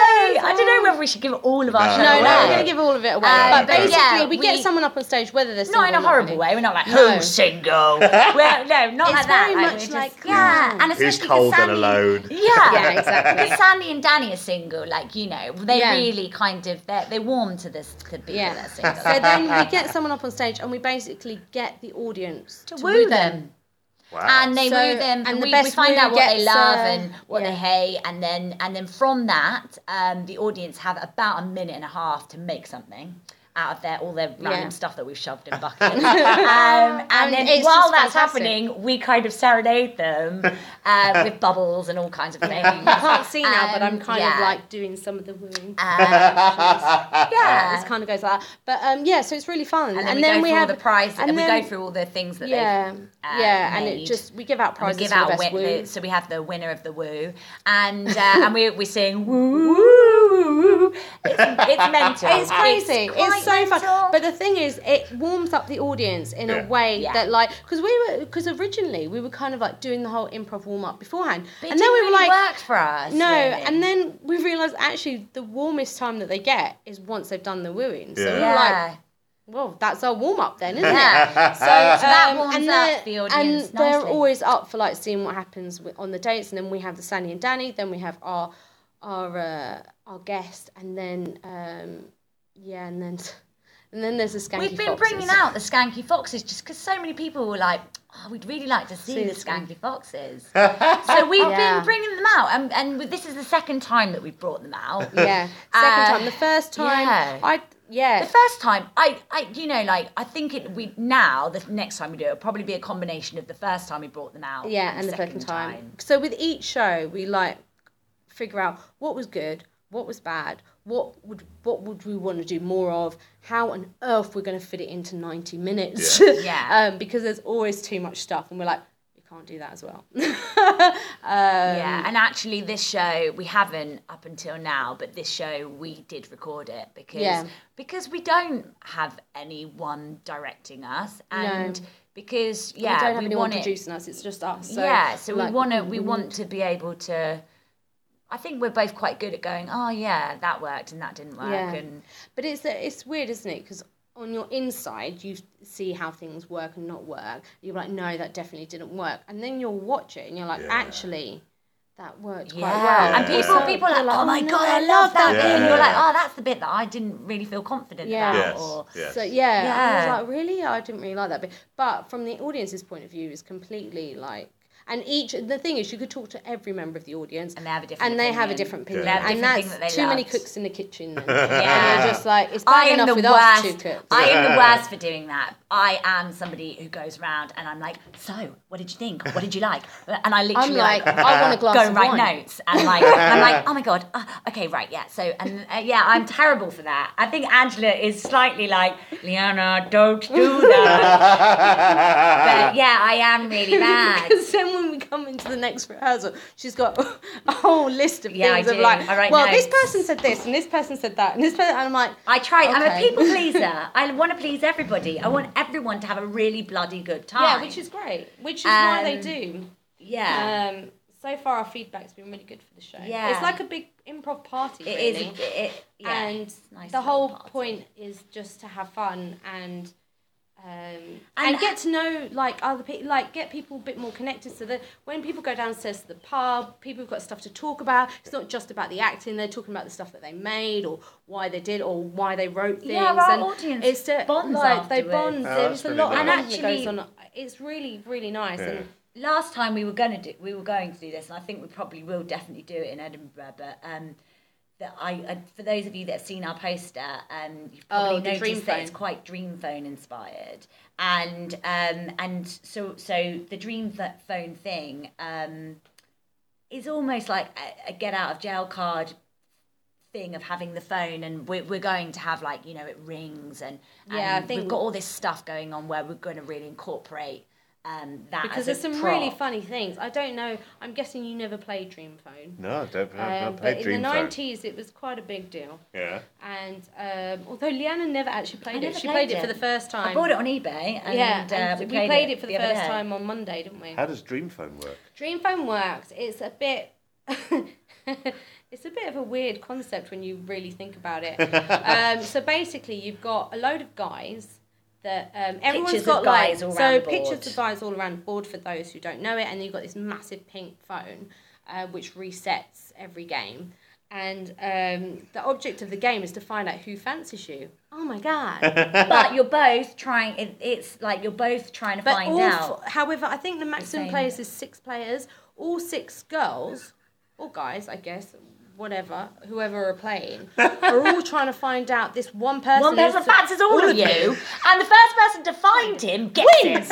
S5: I don't know
S4: oh.
S5: whether we should give all of our
S1: No.
S5: show
S4: No, no, we're gonna give all of it away.
S5: Um,
S4: but
S5: but
S4: basically,
S5: yeah,
S4: we,
S5: we-
S4: get someone up on stage, whether they're single
S5: Not in a horrible way. We're not like
S4: No.
S5: who's single. [laughs] we're, no, not
S4: It's
S5: like that.
S4: very
S5: like,
S4: much
S5: we're just-
S4: like,
S5: yeah,
S4: oh.
S5: and
S1: Who's
S5: especially 'cause
S1: cold and alone? [laughs]
S5: Yeah,
S4: Yeah, exactly.
S5: Because Sandy and Danny are single, like you know, they
S4: Yeah.
S5: really kind of they they warm to this to be
S4: Yeah.
S5: that single.
S4: So then we get someone up on stage, and we basically get the audience to,
S5: to woo them.
S1: Wow.
S5: and they
S4: So-
S5: woo them
S4: and
S5: and
S4: the
S5: we,
S4: best
S5: we find out what they love
S4: uh,
S5: and what they hate and then and then from that um, the audience have about a minute and a half to make something out of their all their random
S4: Yeah.
S5: stuff that we've shoved in [laughs] buckets um, and,
S4: And
S5: then while that's
S4: fantastic.
S5: happening we kind of serenade them uh, [laughs] with bubbles and all kinds of things
S4: I can't see now, but I'm
S5: Um,
S4: kind
S5: yeah.
S4: of like doing some of the wooing.
S5: Uh, [laughs] yeah
S4: It kind of goes like that. But um, yeah, so it's really fun.
S5: and then, we go through
S4: have
S5: the prize, and,
S4: and
S5: we go through all the things that
S4: yeah,
S5: they've uh,
S4: yeah, and it just we give out prizes
S5: we give out win- the- so we have the winner of the woo, and uh, and we we sing woo. woo. It's, it's mental.
S4: It's crazy. It's,
S5: quite
S4: so
S5: mental.
S4: fun. But the thing is, it warms up the audience in
S1: Yeah.
S4: a way
S5: Yeah.
S4: that, like, because we were, because originally we were kind of like doing the whole improv warm up beforehand,
S5: But it
S4: and then we
S5: didn't
S4: were
S5: really
S4: like,
S5: work for us.
S4: no,
S5: really.
S4: and then we realised actually the warmest time that they get is once they've done the wooing. So we
S1: Yeah.
S4: were like, well, that's our warm up then, isn't
S5: Yeah. [laughs]
S4: it? So,
S5: that
S4: um,
S5: warms
S4: and
S5: up
S4: they're-
S5: the audience
S4: And they're always up for like seeing what happens on the dates, and then we have the Sandy and Danny, then we have our our uh, our guest, and then um, yeah, and then and then there's the skanky Foxes.
S5: We've been
S4: foxes.
S5: bringing out the skanky foxes just because so many people were like, oh, we'd really like to see
S4: See
S5: the
S4: the
S5: skanky foxes. [laughs] so we've
S4: Yeah.
S5: been bringing them out, and, and this is the second time that we've brought them out. [laughs]
S4: Yeah, second
S5: Uh,
S4: time. The first time,
S5: yeah.
S4: I yeah.
S5: The first time, I, I, you know, like I think it. We now the next time we do it, it'll probably be a combination of the first time we brought them out,
S4: Yeah, and the second time. So with each show, we like figure out what was good, what was bad, what would what would we want to do more of, how on earth we're going to fit it into ninety minutes.
S1: Yeah. [laughs]
S5: Yeah.
S4: um, because there's always too much stuff, and we're like, we can't do that as well. [laughs] um,
S5: Yeah, and actually, this show we haven't up until now, but this show we did record it because
S4: Yeah.
S5: because we don't have anyone directing us, and
S4: No.
S5: because yeah,
S4: we
S5: yeah,
S4: don't have anyone
S5: want it-
S4: producing us; it's just us. So,
S5: yeah, so
S4: like,
S5: we want to we want to be able to. I think we're both quite good at going. Oh yeah, that worked and that didn't work,
S4: Yeah.
S5: and
S4: But it's it's weird, isn't it? Because on your inside, you see how things work and not work. You're like, no, that definitely didn't work. And then you'll watch it and you're like,
S1: Yeah.
S4: actually, that worked quite
S5: yeah,
S4: well.
S5: and people
S1: Yeah.
S5: people are like, oh my oh,
S4: no,
S5: god, I love that
S1: Yeah.
S5: bit, and you're like, oh, that's the bit that I didn't really feel confident
S4: Yeah.
S5: about,
S1: Yes.
S5: or
S1: yes.
S4: So yeah,
S5: Yeah.
S4: I was like, really? I didn't really like that bit. But from the audience's point of view, it's completely like. And each the thing is, you could talk to every member of the audience,
S5: And they have a different
S4: and they have a different opinion,
S1: They have a
S4: and that's
S5: that they
S4: too many cooks in the kitchen. [laughs] And,
S5: Yeah.
S4: and you're just like it's
S5: I
S4: bad
S5: am
S4: enough
S5: the
S4: with
S5: worst.
S4: us two cooks.
S5: I am the worst for doing that. I am somebody who goes around and I'm like, so what did you think? What did you like? [laughs] And I literally
S4: I'm like, I want a glass
S5: go
S4: of
S5: write
S4: wine.
S5: notes and like I'm like, [laughs] oh my god, uh, okay, right, yeah. So and uh, yeah, I'm terrible for that. I think Angela is slightly like, Leanna, don't do that. but yeah, I am really bad.
S4: When we come into the next rehearsal, she's got a whole list of
S5: Yeah,
S4: things of like,
S5: I write
S4: well, this person said this and this person said that and this person, and I'm like,
S5: I try. I'm a people [laughs] pleaser. I want to please everybody. I want everyone to have a really bloody good time.
S4: yeah, which is great, which is why they
S5: Um,
S4: do.
S5: yeah.
S4: Um, so far our feedback's been really good for the show.
S5: Yeah.
S4: It's like a big improv party.
S5: It
S4: really.
S5: is. It, yeah,
S4: and
S5: nice
S4: the whole
S5: party.
S4: point is just to have fun and um,
S5: And-
S4: and, get to know like other people like get people a bit more connected so that when people go downstairs to the pub people have got stuff to talk about. It's not just about the acting they're talking about the stuff that they made or why they did or why they wrote things
S5: Yeah, our
S4: and
S5: audience
S4: it's to,
S5: bonds
S4: like they bond.
S1: Oh,
S4: there's a
S1: really
S4: lot of
S1: nice.
S4: bonding that goes
S5: Actually-
S4: on. It's really really nice.
S1: Yeah.
S4: and
S5: last time we were going to do we were going to do this and i think we probably will definitely do it in edinburgh but um that I, uh, for those of you that have seen our poster, um, you've probably
S4: Oh,
S5: noticed
S4: Dream
S5: that
S4: Phone.
S5: it's quite Dream Phone inspired, and um, and so so the Dream Phone thing um, is almost like a, a get out of jail card thing of having the phone and we're, we're going to have like you know it rings and, and
S4: Yeah, I
S5: we've
S4: think-
S5: got all this stuff going on where we're going to really incorporate um, that
S4: because
S5: as
S4: there's
S5: a
S4: some really funny things I don't know I'm guessing you never played Dream Phone
S1: No, I don't. I've
S4: um,
S1: not
S4: but
S1: played
S4: in
S1: Dream
S4: the
S1: Phone.
S4: 90s it was quite a big deal
S1: Yeah.
S4: And um, although Leanna never actually
S5: I
S4: played it, she played it. for the first time.
S5: I bought it on eBay and,
S4: yeah,
S5: uh,
S4: and
S5: we,
S4: we played, it, for the,
S5: other
S4: first time on Monday, didn't we?
S1: How does Dream Phone work?
S4: Dream Phone works. It's a bit. [laughs] it's a bit of a weird concept when you really think about it. [laughs] um, so basically, you've got a load of guys that um, everyone's
S5: Pictures
S4: got like so pictures of guys all around the board for those who don't know it, and you've got this massive pink phone, uh, which resets every game. And um, the object of the game is to find out who fancies you. Oh my god! [laughs]
S5: but you're both trying. It, it's like you're both trying to
S4: But
S5: find out.
S4: f- however, I think the maximum players is six players. All six girls, or guys, I guess, whatever, whoever are playing, [laughs] are all trying to find out this one person.
S5: One person
S4: who's-
S5: fancies all of you, and the first person to find him gets him. and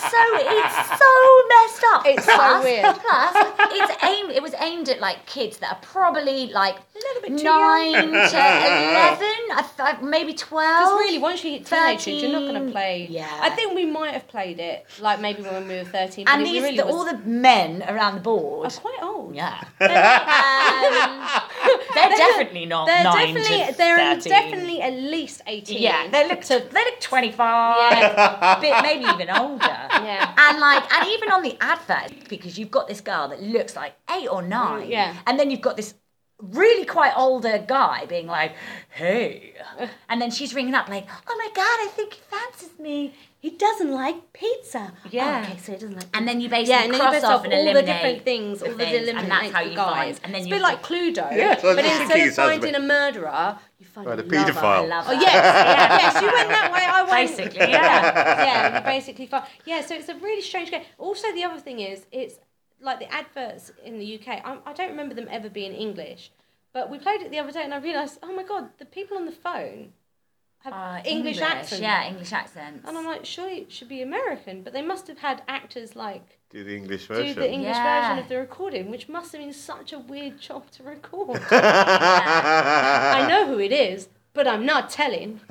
S5: so it's so messed up.
S4: It's so weird.
S5: Plus, it's aimed. It was aimed at like kids that are probably like
S4: little bit too
S5: nine [laughs] to eleven, I th- maybe twelve.
S4: Because really, once you hit teenagers, you're not going to play.
S5: yeah.
S4: I think we might have played it, like maybe when we were 13.
S5: And these,
S4: really
S5: the,
S4: was,
S5: all the men around the board.
S4: are quite old.
S5: Yeah. [laughs] Uh, Um, they're definitely not
S4: They're
S5: nine
S4: definitely,
S5: to
S4: they're
S5: 13.
S4: definitely at least 18.
S5: Yeah, they look they look twenty five, bit maybe even older.
S4: Yeah.
S5: and like and even on the advert because you've got this girl that looks like eight or nine.
S4: yeah.
S5: and then you've got this really quite older guy being like, "Hey," and then she's ringing up like, "Oh my god, I think he fancies me."
S4: He doesn't like pizza.
S5: Oh, yeah.
S4: Oh, okay, so he doesn't like
S5: And then you basically
S4: yeah, and then you
S5: cross
S4: base
S5: off
S4: off
S5: and
S4: all the different things, all the
S5: things,
S4: eliminate
S5: and that's how you
S4: guys.
S5: find. And then
S4: it's a bit like Cluedo,
S1: Yeah, so
S4: but instead of
S1: it sounds a
S4: finding a murderer, you find
S1: Right,
S4: a
S1: a
S4: lover.
S1: paedophile.
S5: I love
S4: Oh yes, yeah, yes, you went that way. I went
S5: Basically, [laughs] yeah.
S4: yeah, you basically find yeah. So it's a really strange game. Also, the other thing is, it's like the adverts in the UK. I, I don't remember them ever being English, but we played it the other day, and I realised, oh my god, the people on the phone have
S5: Uh,
S4: English, accents.
S5: Yeah, English accents.
S4: And I'm like, surely it should be American, but they must have had actors like
S1: Do the English version.
S4: do the English
S5: Yeah.
S4: version of the recording, which must have been such a weird job to record. [laughs] I know who it is, but I'm not telling. [laughs] [laughs]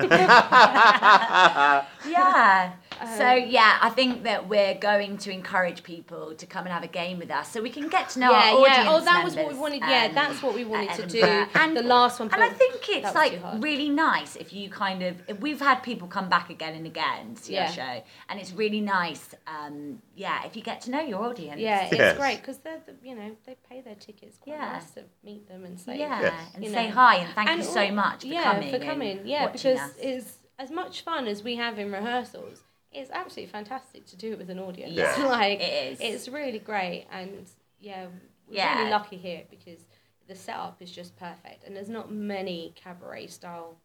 S5: Yeah. So yeah, I think that we're going to encourage people to come and have a game with us, so we can get to know our
S4: yeah,
S5: audience
S4: yeah. Oh, that was what we
S5: members,
S4: wanted. Yeah,
S5: um,
S4: that's what we wanted to do. And the last one.
S5: And I think it's like really nice if you kind of if we've had people come back again and again to see
S4: Yeah.
S5: our show, and it's really nice. Um, yeah, if you get to know your audience.
S4: Yeah, it's
S1: Yes.
S4: great because they're the, you know they pay their tickets. Quite
S5: Yeah.
S4: nice to meet them and say
S5: Yeah,
S1: Yes.
S5: and
S4: you
S5: say
S4: know.
S5: hi and thank
S4: And
S5: you so
S4: all-
S5: much for
S4: yeah,
S5: coming.
S4: For
S5: and
S4: coming. Yeah, because
S5: us.
S4: it's as much fun as we have in rehearsals. It's absolutely fantastic to do it with an audience.
S1: Yeah. [laughs]
S4: like
S5: It is.
S4: It's really great, and yeah, we're
S5: Yeah.
S4: really lucky here because the setup is just perfect, and there's not many cabaret style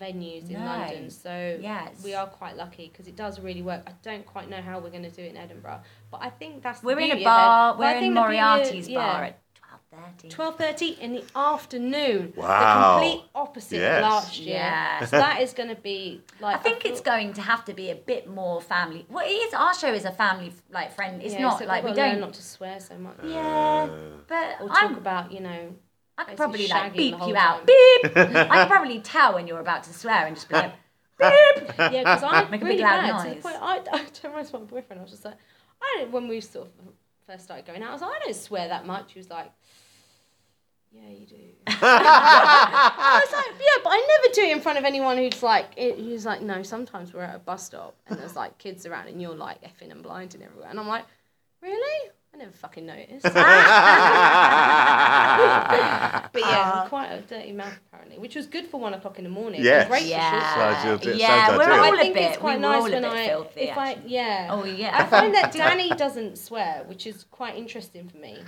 S4: venues in
S5: No.
S4: London, so
S5: Yes.
S4: we are quite lucky because it does really work. I don't quite know how we're going to do it in Edinburgh, but I think that's the
S5: we're in
S4: beauty
S5: a
S4: of it.
S5: bar. We're
S4: I
S5: in
S4: think the beauty of-
S5: Moriarty's
S4: yeah.
S5: bar at twelve thirty.
S4: Twelve thirty in the afternoon.
S1: Wow.
S4: The complete opposite
S1: Yes.
S4: of last year.
S5: Yeah.
S4: So that is going to be like.
S5: I think it's
S4: thought-
S5: going to have to be a bit more family. Well, it is. Our show is a family like friend. It's
S4: yeah,
S5: not
S4: so
S5: like we
S4: we've
S5: don't.
S4: not to swear so much.
S5: Yeah, uh. but
S4: Or talk
S5: I'm,
S4: about you know.
S5: I could probably like beep you out.
S4: time.
S5: Beep. [laughs] I could probably tell when you're about to swear and just be like, [laughs] beep.
S4: Yeah, because I'm
S5: Make a
S4: really
S5: big loud
S4: bad to the
S5: noise.
S4: point. I, I turned around to my boyfriend. I was just like, I don't. When we sort of first started going out, I was like, I don't swear that much. He was like. Yeah, you do. [laughs] [laughs] I was like, yeah, but I never do it in front of anyone who's like, it, who's like, no. Sometimes we're at a bus stop and there's like kids around and you're like effing and blinding everywhere, and I'm like, really? I never fucking noticed. [laughs] but yeah, uh-huh. quite a dirty mouth apparently, which was good for one o'clock in the morning. It was
S1: Yes.
S4: great for
S5: Yeah.
S1: Sounds ideal-
S5: yeah,
S1: sounds
S5: we're
S1: ideal.
S5: all
S4: I
S5: a
S4: think
S5: bit.
S4: it's quite
S5: we were
S4: nice
S5: all a
S4: when
S5: bit
S4: I,
S5: filthy.
S4: if I, yeah.
S5: Oh, yeah.
S4: I find that Danny doesn't swear, which is quite interesting for me.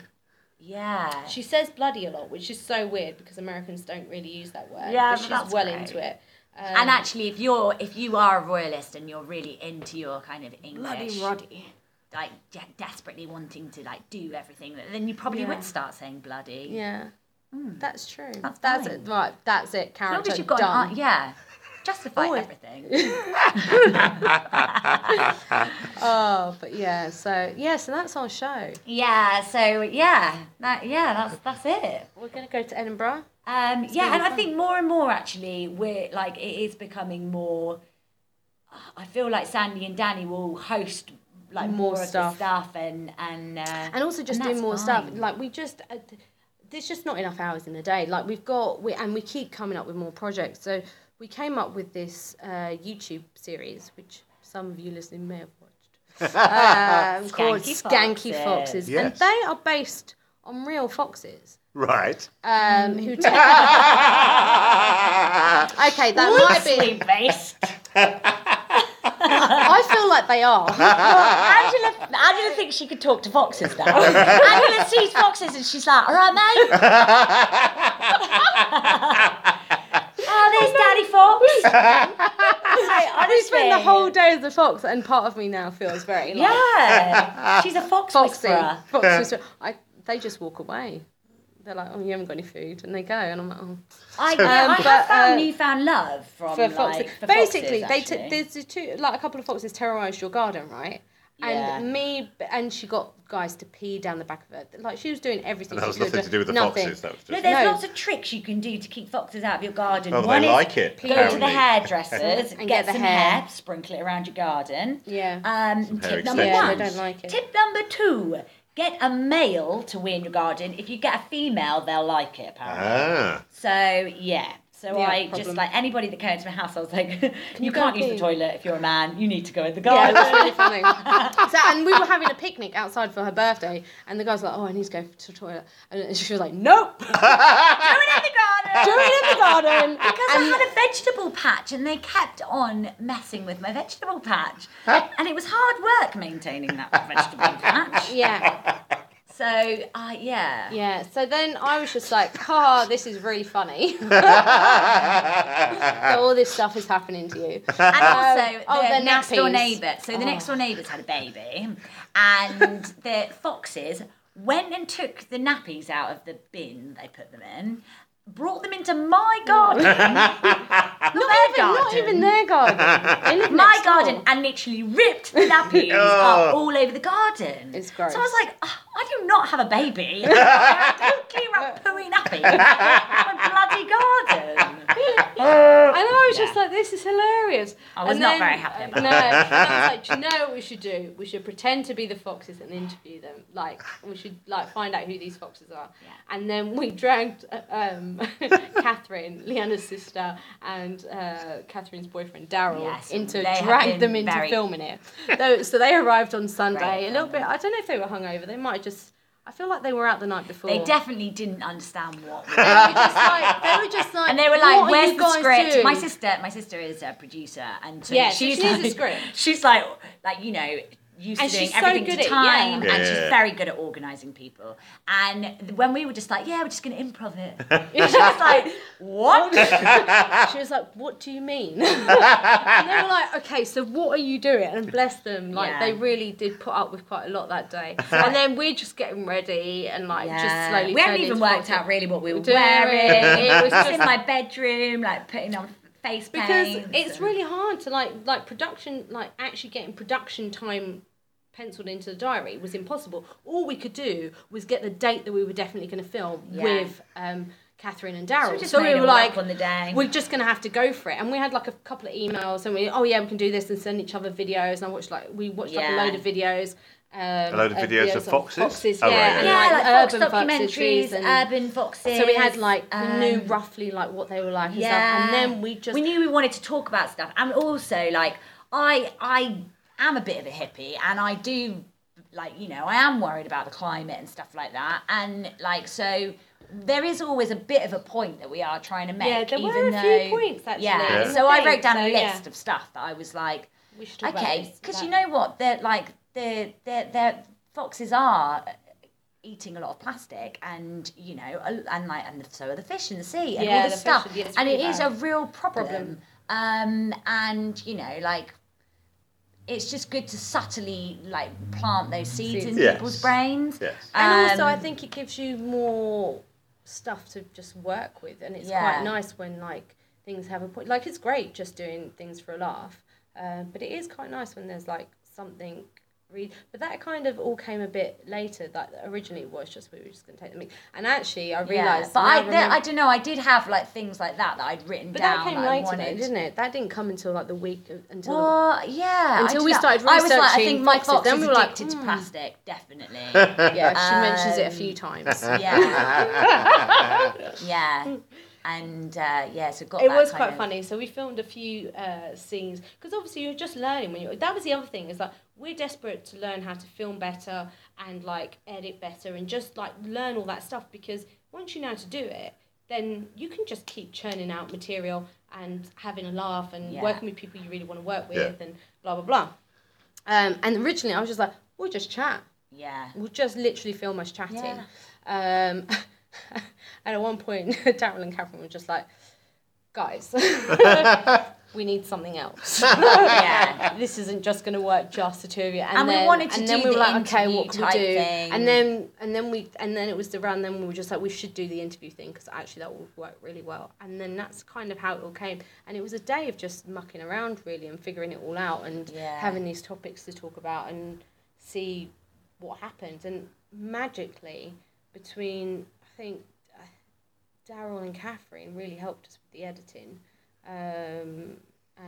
S5: Yeah.
S4: She says bloody a lot, which is so weird because Americans don't really use that word.
S5: Yeah,
S4: but
S5: but
S4: she's
S5: that's
S4: well
S5: great.
S4: into it. Um,
S5: and actually, if you're if you are a royalist and you're really into your kind of English,
S4: bloody Roddy.
S5: like de- desperately wanting to like do everything, then you probably
S4: Yeah.
S5: would start saying bloody.
S4: Yeah, that's true.
S5: That's
S4: That's, it. Right, that's it.
S5: As long
S4: Character
S5: as you've got
S4: done.
S5: an an- yeah, justify
S4: Always.
S5: everything. [laughs] [laughs]
S4: Oh, but yeah. So yeah, so that's our show.
S5: yeah. So yeah, that yeah, that's that's it.
S4: We're gonna go to Edinburgh.
S5: Um, yeah, and I think more and more actually, we're like it is becoming more. I feel like Sandy and Danny will host like
S4: More
S5: more, of
S4: stuff.
S5: the stuff and and uh,
S4: and also just
S5: and
S4: do more stuff. Like we just, uh, th- there's just not enough hours in the day. Like we've got, we and we keep coming up with more projects. So we came up with this uh, YouTube series, which some of you listening may have watched, [laughs] um, called
S5: Skanky
S4: Skanky
S5: Foxes.
S4: Foxes, and they are based on real foxes.
S1: Right.
S4: Um, who [laughs] take... [laughs] okay, that might be.
S5: loosely based.
S4: I feel like they are.
S5: Angela, Angela thinks she could talk to foxes now. Angela sees foxes and she's like, all right, mate. Oh, there's Daddy Fox. [laughs]
S4: we spent the whole day as a fox, and part of me now feels very like
S5: Yeah, she's a fox [laughs]
S4: foxy.
S5: whisperer.
S4: Fox whisperer. I, they just walk away. They're like, oh, you haven't got any food, and they go, and I'm like, oh.
S5: I, yeah, I
S4: but,
S5: have found
S4: uh,
S5: newfound love from
S4: For
S5: like
S4: foxes,
S5: for
S4: basically,
S5: foxes,
S4: they
S5: actually.
S4: took there's two like a couple of foxes terrorized your garden, right?
S5: Yeah.
S4: And me, and she got guys to pee down the back of her. Like she was doing everything.
S1: And that was
S4: she could,
S1: nothing
S4: but
S1: to do with the
S4: nothing.
S1: foxes. That was
S5: No,
S1: just.
S5: there's
S4: No.
S5: lots of tricks you can do to keep foxes out of your garden.
S1: Oh, they
S5: One is
S1: like it,
S5: Go to the hairdressers, [laughs]
S4: And
S5: get,
S4: get the
S5: some
S4: hair.
S5: hair. sprinkle it around your garden.
S4: Yeah.
S5: Um, tip number
S1: extensions.
S4: Yeah,
S5: one.
S4: they don't like it.
S5: Tip number two. Get a male to wear in your garden. If you get a female, they'll like it, apparently.
S1: Ah.
S5: So, yeah. So
S4: Yeah,
S5: I
S4: problem.
S5: just like anybody that came to my house, I was like, [laughs] you,
S4: you
S5: can't use the toilet if you're a man. You need to go in the
S4: Yeah,
S5: garden.
S4: was really funny. [laughs] so, and we were having a picnic outside for her birthday, and the guy's like, "Oh, I need to go to the toilet," and she was like, "Nope, do [laughs]
S5: Do it in the garden.
S4: Do it in the garden."
S5: Because I had a vegetable patch and they kept on messing with my vegetable patch. and it was hard work maintaining that vegetable patch.
S4: Yeah,
S5: So, uh, yeah.
S4: yeah. So then I was just like, "Ha, this is really funny." [laughs] that all this stuff is happening to you.
S5: And also,
S4: oh,
S5: the
S4: the
S5: next door neighbour. So the next door neighbours had a baby, and the foxes went and took the nappies out of the bin they put them in, brought them into my garden, [laughs] not their garden,
S4: Not even their garden. They
S5: my
S4: next door.
S5: garden, and literally ripped the nappies [laughs] up all over the garden.
S4: It's gross.
S5: So I was like, "Ah, I do not have a baby. [laughs] I don't clear up pooey nappies in my bloody garden.
S4: And I was just like, this is hilarious.
S5: I was
S4: And
S5: not
S4: then-
S5: very happy about
S4: No, and I was like, do you know what we should do? We should pretend to be the foxes and interview them. Like, we should like find out who these foxes are.
S5: Yeah.
S4: And then we dragged uh, um, [laughs] Catherine, Leanna's sister, and uh, Catherine's boyfriend Daryl
S5: Yes,
S4: into drag them into
S5: very-
S4: filming it. So they arrived on Sunday, a little bit. I don't know if they were hungover. They might just. I feel like they were out the night before.
S5: They definitely didn't understand what. [laughs]
S4: They were just like, they were just like,
S5: And they were like, "Where's the script?"
S4: doing?"
S5: My sister, my sister is a producer, and so
S4: Yeah,
S5: she's
S4: she needs a script.
S5: She's like, like you know, used
S4: And
S5: to doing
S4: she's so good
S5: to
S4: at it,
S5: time,
S1: yeah.
S5: and
S1: Yeah.
S5: she's very good at organising people. And when we were just like, "Yeah, we're just going to improv it," [laughs] she was like, "What?" [laughs]
S4: She was like, "What do you mean?" [laughs] and they were like, "Okay, so what are you doing?" And bless them, like
S5: Yeah.
S4: they really did put up with quite a lot that day. and then we're just getting ready and like just slowly.
S5: We haven't even worked out really what we were
S4: doing
S5: wearing.
S4: it.
S5: It was just
S4: just-
S5: in my bedroom, like putting on face
S4: because it's really hard to like like production like actually getting production time penciled into the diary was impossible all we could do was get the date that we were definitely going to film
S5: Yeah.
S4: with um Catherine and Daryl.
S5: we just
S4: So we were
S5: all up
S4: like,
S5: on the day.
S4: we're just gonna have to go for it. And we had like a couple of emails, and we, oh yeah, we can do this and send each other videos. And I watched like we watched like a
S5: Yeah.
S4: load of videos. Um,
S1: A load of videos of foxes?
S4: Foxes,
S1: Oh,
S4: yeah,
S1: right,
S4: and
S1: yeah.
S5: yeah,
S4: like,
S5: like, fox
S4: urban
S5: documentaries,
S4: foxes and-
S5: urban foxes.
S4: so we had like we knew
S5: um,
S4: roughly like what they were like and stuff,
S5: Yeah.
S4: and then we just
S5: we knew we wanted to talk about stuff, and also like I I am a bit of a hippie, and I do like you know I am worried about the climate and stuff like that, and like so. There is always a bit of a point that we are trying to make.
S4: Yeah, there were
S5: even
S4: a few
S5: though,
S4: points, actually,
S5: Yeah,
S4: in the
S5: so I wrote down a list
S4: yeah.
S5: of stuff that I was like,
S4: We should talk
S5: okay, because you know what? They're like they're they're, they're foxes are eating a lot of plastic, and you know, and like and so are the fish in the sea and
S4: Yeah,
S5: all
S4: the
S5: this
S4: fish
S5: stuff,
S4: are- yeah, it's
S5: and it
S4: really
S5: is a real problem.
S4: Problem.
S5: Um, and you know, like. It's just good to subtly like plant those seeds in
S1: Yes.
S5: people's brains.
S1: Yes.
S4: And also, I
S5: Um,
S4: think it gives you more stuff to just work with, and it's
S5: Yeah.
S4: quite nice when like things have a point. Like it's great just doing things for a laugh, uh, but it is quite nice when there's like something. Re- but that kind of all came a bit later. That originally it was just we were just going to take the mix, and actually I realised.
S5: yeah,
S4: but
S5: I, I don't know. I did have like things like that that I'd written
S4: But
S5: down.
S4: that came
S5: that
S4: later, though, didn't it? That didn't come until like the week until. the-
S5: Well, yeah.
S4: Until we started
S5: I was like, I think my fox
S4: then
S5: is
S4: we were like,
S5: addicted to
S4: "Hmm."
S5: plastic, definitely. [laughs]
S4: yeah, she mentions it a few times.
S5: yeah. [laughs] yeah. And uh, yeah, so got
S4: it
S5: that
S4: was quite
S5: of-
S4: funny. So we filmed a few uh, scenes because obviously you're just learning when you. That was the other thing is like we're desperate to learn how to film better and like edit better and just like learn all that stuff because once you know how to do it, then you can just keep churning out material and having a laugh and
S5: Yeah.
S4: working with people you really want to work with
S1: Yeah.
S4: and blah blah blah. Um, and originally I was just like, we'll just chat.
S5: Yeah.
S4: We'll just literally film us chatting. Um, [laughs] and at one point, [laughs] Daryl and Catherine were just like, guys, [laughs] we need something else. [laughs]
S5: Yeah.
S4: this isn't just going to work just the two of you. And,
S5: And we
S4: then,
S5: wanted to
S4: and then
S5: do
S4: we were
S5: the
S4: like, okay,
S5: interview
S4: what can we do?
S5: thing.
S4: And then and then we and then it was around then we were just like, we should do the interview thing because actually that would work really well. And then that's kind of how it all came. And it was a day of just mucking around really and figuring it all out and
S5: Yeah.
S4: having these topics to talk about and see what happened. And magically, between I think Daryl and Catherine really helped us with the editing. Um,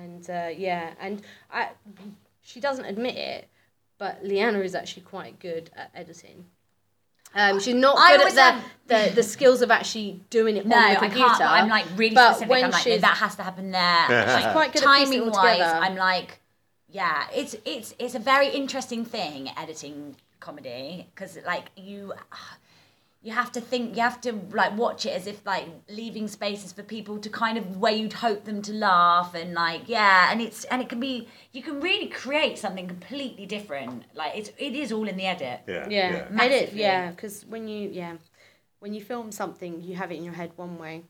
S4: and uh, yeah, and I, she doesn't admit it, but Leanna is actually quite good at editing. Um, she's not
S5: I
S4: good
S5: always
S4: at
S5: have-
S4: the, the, the skills of actually doing it
S5: No,
S4: on the
S5: I
S4: computer.
S5: can't. I'm like really
S4: but
S5: specific.
S4: when
S5: I'm like, no, that has to happen there. [laughs]
S4: She's quite good at
S5: timing wise,
S4: together.
S5: I'm like, yeah, it's it's it's a very interesting thing editing comedy because like you you have to think you have to like watch it as if like leaving spaces for people to kind of where you'd hope them to laugh and like yeah and it's and it can be you can really create something completely different like it's it is all in the edit
S1: Yeah.
S4: Yeah, edit. Yeah, because when you yeah, when you film something, you have it in your head one way,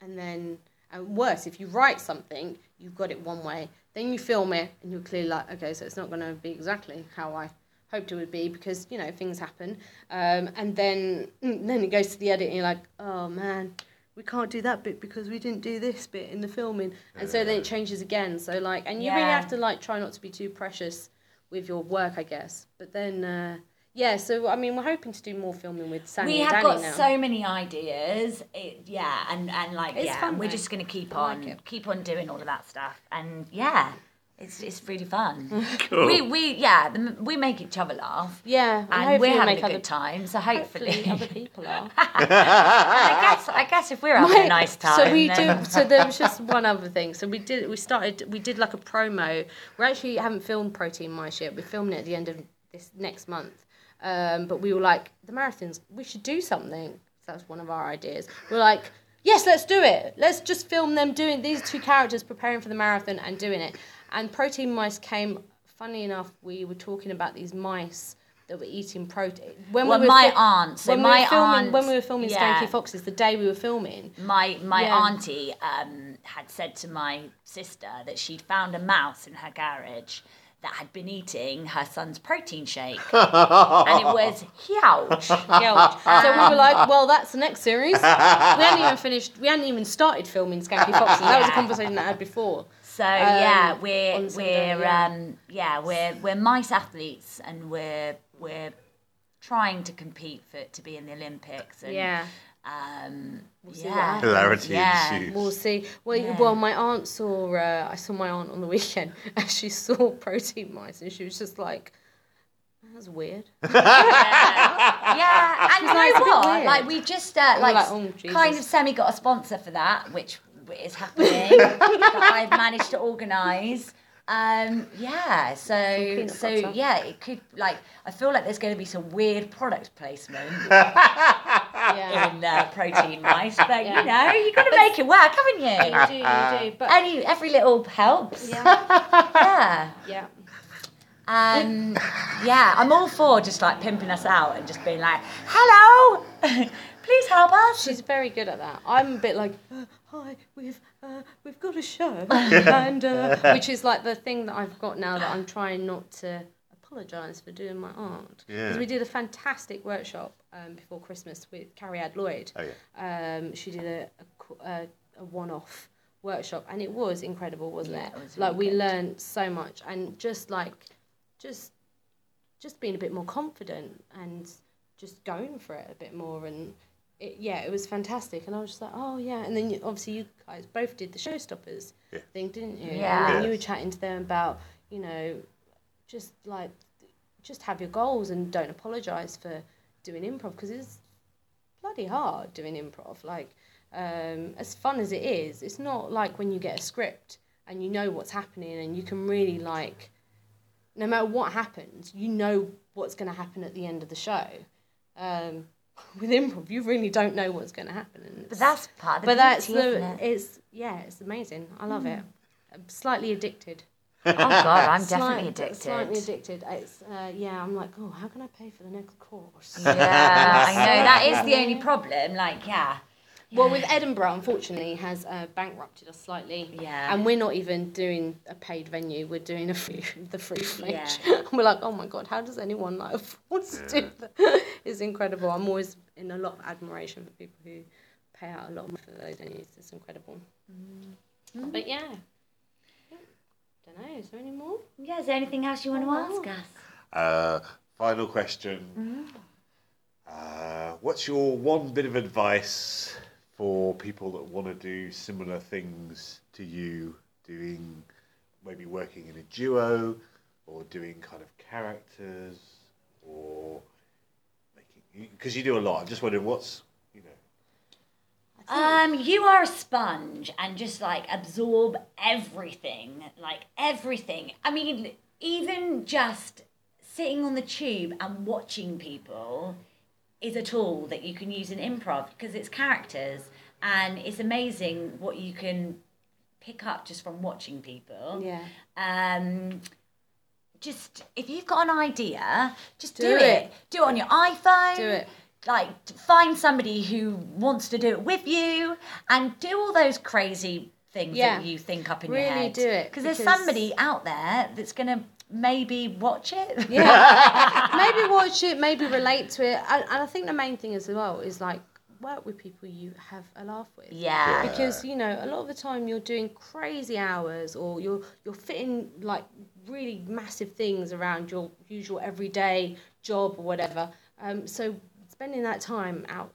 S4: and then and worse, if you write something, you've got it one way. Then you film it, and you're clearly like, okay, so it's not going to be exactly how I hoped it would be because you know things happen. Um, and then then it goes to the edit, and you're like, oh man. We can't do that bit because we didn't do this bit in the filming, and so then it changes again. So like, and you really have to like try not to be too precious with your work, I guess. But then, uh, yeah. So I mean, we're hoping to do more filming with Sandy
S5: we
S4: and
S5: have
S4: Danny
S5: got
S4: now.
S5: so many ideas it, yeah and and like
S4: It's
S5: yeah
S4: fun,
S5: we're
S4: though.
S5: just gonna keep on
S4: like
S5: keep on doing all of that stuff and yeah it's it's really fun [laughs] we we yeah the, we make each other laugh
S4: yeah, and,
S5: we're having a
S4: other,
S5: good time so hopefully,
S4: Hopefully, other people [laughs] are.
S5: I guess I guess if we're having a [laughs] nice time
S4: So we
S5: then-
S4: do. So there was just one other thing. So we did. We started. We did like a promo. We actually haven't filmed Protein Mice yet. We're filming it at the end of this next month. Um, but we were like, the marathons. We should do something. So that's one of our ideas. We're like, yes, let's do it. Let's just film them doing these two characters preparing for the marathon and doing it. And Protein Mice came. Funny enough, we were talking about these mice that were eating protein. When
S5: Well,
S4: we were
S5: my
S4: fil-
S5: aunt- so
S4: when we
S5: my
S4: were filming,
S5: aunt-
S4: when we were filming
S5: yeah.
S4: Skanky Foxes, the day we were filming,
S5: my my
S4: Yeah.
S5: auntie um, had said to my sister that she'd found a mouse in her garage that had been eating her son's protein shake, and it was [laughs] huge. [laughs]
S4: So we were like, well, that's the next series. We hadn't even finished. We hadn't even started filming Skanky Foxes. That was a conversation I had before.
S5: So yeah,
S4: Um,
S5: we're we're
S4: yeah.
S5: um, yeah we're we're mice athletes, and we're we're trying to compete for to be in the Olympics. And,
S4: Yeah.
S5: Um,
S4: see what
S5: yeah.
S1: Hilarity
S5: Yeah.
S1: ensues.
S4: We'll see. Well,
S5: Yeah.
S4: well, my aunt saw. Uh, I saw my aunt on the weekend, [laughs] and she saw protein mice, and she was just like, "That's weird." [laughs]
S5: Yeah, yeah, and you
S4: like,
S5: know what? Like we just uh, like,
S4: like, "Oh,
S5: kind of semi got a sponsor for that, which is happening that I've managed to organise. Um, yeah, so so
S4: butter.
S5: yeah, it could like I feel like there's going to be some weird product placement
S4: Yeah.
S5: in uh, protein mice, but
S4: Yeah.
S5: you know you got to make it work, haven't you?
S4: you do, you do. But
S5: Any every little helps.
S4: yeah,
S5: Yeah.
S4: yeah.
S5: Um, yeah, I'm all for just like pimping us out and just being like, "Hello, [laughs] please help us."
S4: She's very good at that. I'm a bit like, hi, we've uh, we've got a show, [laughs] and uh, [laughs] which is like the thing that I've got now that I'm trying not to apologise for doing my art.
S1: Yeah.
S4: Because we did a fantastic workshop um, before Christmas with Carrie Ad Lloyd.
S1: Oh,
S4: Um, she did a a, a, a one-off workshop, and it was incredible, wasn't
S5: Yeah,
S4: it?
S5: it was
S4: like
S5: really
S4: we
S5: good.
S4: learned so much, and just like, just just being a bit more confident and just going for it a bit more and it, yeah it was fantastic and i was just like oh yeah and then you, obviously you guys both did the showstoppers
S1: Yeah.
S4: thing didn't you
S5: Yeah.
S4: and then you were chatting to them about you know just like just have your goals and don't apologize for doing improv because it's bloody hard doing improv like um, as fun as it is it's not like when you get a script and you know what's happening and you can really like no matter what happens, you know what's going to happen at the end of the show. Um, [laughs] with improv, you really don't know what's going to happen. And
S5: But that's part of the
S4: but that's
S5: beauty,
S4: the
S5: isn't it?
S4: it's yeah, it's amazing. I love it. I'm slightly addicted.
S5: Oh God, I'm [laughs]
S4: Slight-
S5: definitely addicted.
S4: Slightly addicted. It's uh, yeah. I'm like, oh, how can I pay for the next course?
S5: Yeah, I know that is the [laughs] only problem. Like, yeah,
S4: Well, with Edinburgh, unfortunately, has uh, bankrupted us slightly.
S5: Yeah.
S4: And we're not even doing a paid venue. We're doing a free, [laughs] the free fringe.
S5: Yeah.
S4: And [laughs] we're like, oh my god, how does anyone like afford to do that? [laughs] It's incredible. I'm always in a lot of admiration for people who pay out a lot for those venues. It's incredible.
S5: Mm-hmm.
S4: But yeah, don't know. Is there any more?
S5: yeah. Is there anything else you want to ask us?
S1: Uh, final question. Uh, what's your one bit of advice for people that want to do similar things to you, doing maybe working in a duo or doing kind of characters or making because you do a lot. I'm just wondering what's you know.
S5: Um, you are a sponge and just like absorb everything, like everything. I mean, even just sitting on the tube and watching people is a tool that you can use in improv because it's characters and it's amazing what you can pick up just from watching people.
S4: Yeah.
S5: Um, just if you've got an idea, just do,
S4: Do
S5: it.
S4: it.
S5: Do it on your iPhone.
S4: Do it.
S5: Like find somebody who wants to do it with you, and do all those crazy things
S4: Yeah.
S5: that you think up in your head.
S4: Really do it,
S5: because there's somebody out there that's gonna maybe watch it.
S4: Yeah. [laughs] maybe watch it, maybe relate to it. And, and I think the main thing as well is like work with people you have a laugh with.
S5: Yeah.
S4: Because you know, a lot of the time you're doing crazy hours, or you're you're fitting like really massive things around your usual everyday job or whatever. Um, so spending that time out,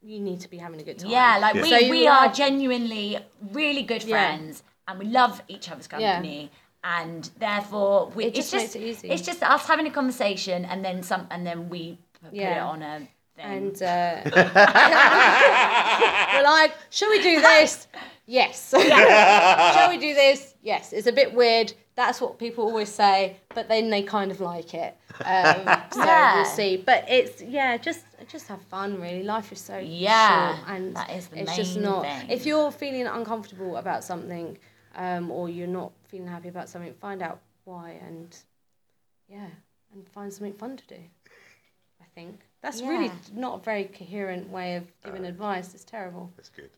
S4: you need to be having a good time.
S5: Yeah, like
S1: Yeah.
S5: we,
S4: So
S5: we are genuinely really good
S4: Yeah.
S5: friends and we love each other's company and therefore we,
S4: It
S5: it's
S4: just
S5: just
S4: makes it easy.
S5: it's just us having a conversation and then some and then we put it
S4: Yeah.
S5: on a thing.
S4: And uh, [laughs] we're like, shall we do this? Yes. [laughs] shall we do this? Yes. It's a bit weird. That's what people always say, but then they kind of like it. Um, [laughs] so
S5: Yeah.
S4: we'll see. But it's yeah, just just have fun. Really, life is so
S5: Yeah,
S4: short, and
S5: that is the
S4: it's just not.
S5: thing.
S4: If you're feeling uncomfortable about something, um, or you're not feeling happy about something, find out why, and yeah, and find something fun to do. I think that's really not a very coherent way of giving advice. It's terrible.
S1: That's good.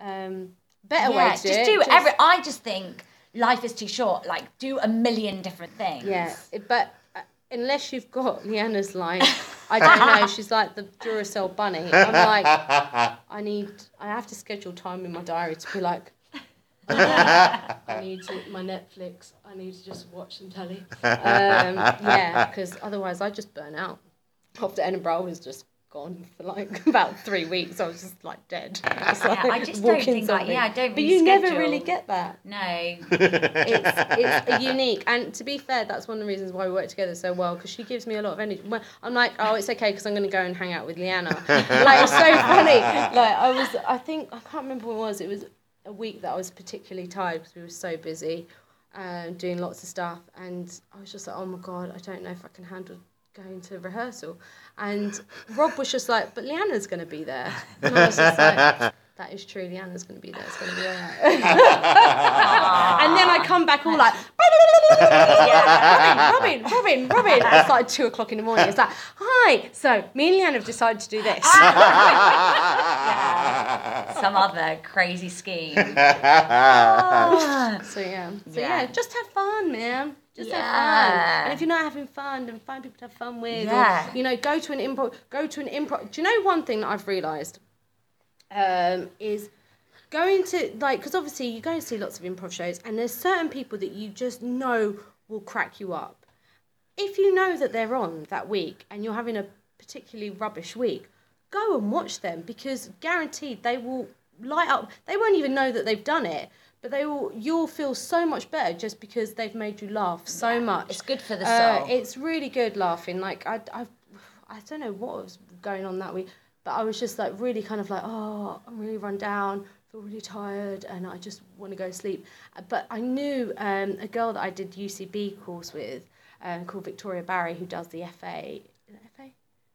S4: Um, better
S5: yeah,
S4: way to do
S5: just
S4: it.
S5: do every I just think life is too short. Like do a million different things.
S4: Yeah, it- but uh, unless you've got [laughs] Leanna's line, I [laughs] don't know. She's like the Duracell bunny. I'm like, I need, I have to schedule time in my diary to be like. I need to, my Netflix. I need to just watch some telly. Um, yeah, because otherwise I just burn out. After Edinburgh, I was just gone for like [laughs] about three weeks. I was just like dead. Just,
S5: Yeah, I just don't
S4: walking
S5: think like- yeah, I don't Really
S4: But
S5: really
S4: you never really get that
S5: No.
S4: it's it's unique and to be fair that's one of the reasons why we work together so well because she gives me a lot of energy When- i'm like oh it's okay because i'm going to go and hang out with leanna [laughs] like it's so funny like i was i think i can't remember what it was it was a week that i was particularly tired because we were so busy um, doing lots of stuff, and I was just like, oh my god, I don't know if I can handle going to rehearsal. And Rob was just like, but Leanna's going to be there. And I was just like, [laughs] that is true. Leanna's going to be there. It's going to be all right. [laughs] [laughs] and then I come back all like, [laughs] Robin, Robin, Robin, Robin. It's like two o'clock in the morning. It's like, hi. So me and Leanna have decided to do this.
S5: Some other crazy scheme. Ah.
S4: So yeah. So yeah.
S5: Yeah.
S4: just have fun, man. Just have fun. And if you're not having fun, then find people to have fun with.
S5: Yeah.
S4: Or, you know, go to an improv. Go to an improv. Do you know one thing that I've realised? Um, is going to like because obviously you go and see lots of improv shows, and there's certain people that you just know will crack you up. If you know that they're on that week and you're having a particularly rubbish week, go and watch them because guaranteed they will light up. They won't even know that they've done it, but they will. You'll feel so much better just because they've made you laugh so much.
S5: it's good for the
S4: Uh,
S5: soul.
S4: it's really good laughing. Like I, I, I don't know what was going on that week, but I was just like really kind of like, oh, I'm really run down, feel really tired, and I just want to go to sleep. But I knew um, a girl that I did UCB course with, um, called Victoria Barry, who does the FA. FA?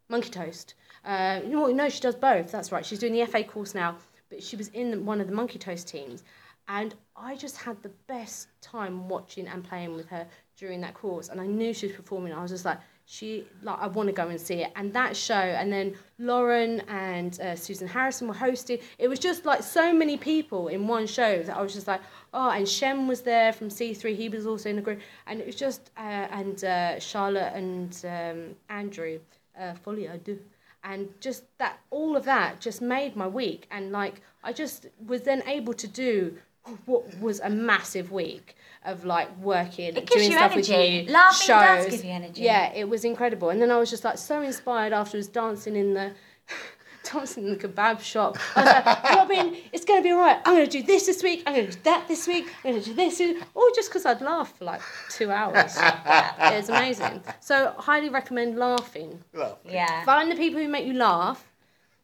S4: Monkey Toast. Uh, you know what? No, she does both. That's right. She's doing the FA course now, but she was in one of the Monkey Toast teams, and I just had the best time watching and playing with her during that course. And I knew she was performing. I was just like, she like I want to go and see it. And that show, and then Lauren and uh, Susan Harrison were hosting. It was just like so many people in one show that I was just like, oh. And Shem was there from C three. He was also in the group, and it was just uh, and uh, Charlotte and um, Andrew uh, Folliard and just that all of that just made my week and like i just was then able to do what was a massive week of like working
S5: It gives
S4: doing
S5: you
S4: stuff with
S5: energy.
S4: you
S5: Laughing
S4: shows
S5: does give you energy.
S4: yeah it was incredible. And then i was just like so inspired afterwards dancing in the [laughs] dancing in the kebab shop. I was like robin it's going to be all right i'm going to do this this week. I'm going to do that this week. I'm going to do this. All just because i'd laugh for like two hours. It was amazing. So highly recommend laughing.
S5: Yeah.
S4: find the people who make you laugh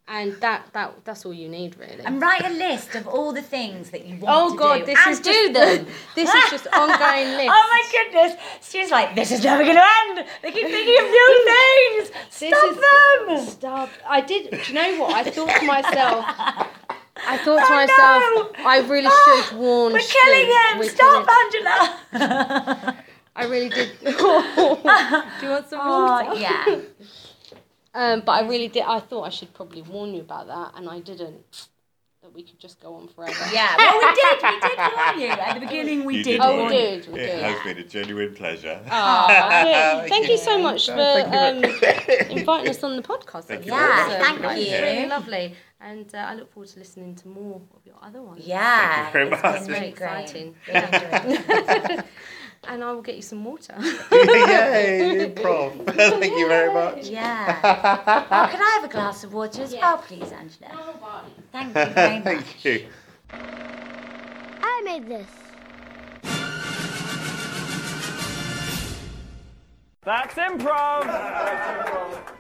S4: and that that that's all you need really
S5: And write a list of all the things that you want
S4: oh
S5: to
S4: god
S5: do
S4: this
S5: and
S4: is
S5: do them. [laughs]
S4: this is just ongoing list [laughs]
S5: Oh my goodness. she's like, this is never going to end. They keep thinking of new [laughs] things.
S4: This
S5: Stop
S4: is-
S5: them.
S4: stop i did do you know what i thought to myself I thought to
S5: Oh,
S4: myself,
S5: no.
S4: I really
S5: Ah,
S4: should warn.
S5: We're
S4: Stu.
S5: killing him.
S4: We're
S5: Stop,
S4: killing-
S5: Angela.
S4: I really did. do you want some water?
S5: oh, yeah.
S4: Um, but I really did. I thought I should probably warn you about that, and I didn't. That we could just go on forever. [laughs]
S5: Yeah. Well, we did. We did warn you. At the [laughs] beginning, we
S1: You
S5: did
S1: did
S4: Oh, we
S5: warn you.
S4: did. We
S1: It
S4: did.
S1: has been a genuine pleasure.
S4: Aw, [laughs] thank you so much for um, inviting us on the podcast.
S1: Thank you
S4: That
S5: very
S4: was,
S5: much.
S4: uh,
S5: Thank
S4: that was
S5: you.
S4: really lovely, and uh, I look forward to listening to more of your other ones.
S5: Yeah.
S1: Thank you very
S5: it's
S1: much.
S5: been
S4: very
S5: really
S4: exciting.
S5: Really great.
S4: And I will get you some water. [laughs]
S1: Yay, improv. [laughs] Thank you very much.
S5: Yeah. [laughs] Oh, could I have a glass of water as well, please, Angela? Thank you very much.
S1: Thank you.
S6: I made this.
S7: That's improv.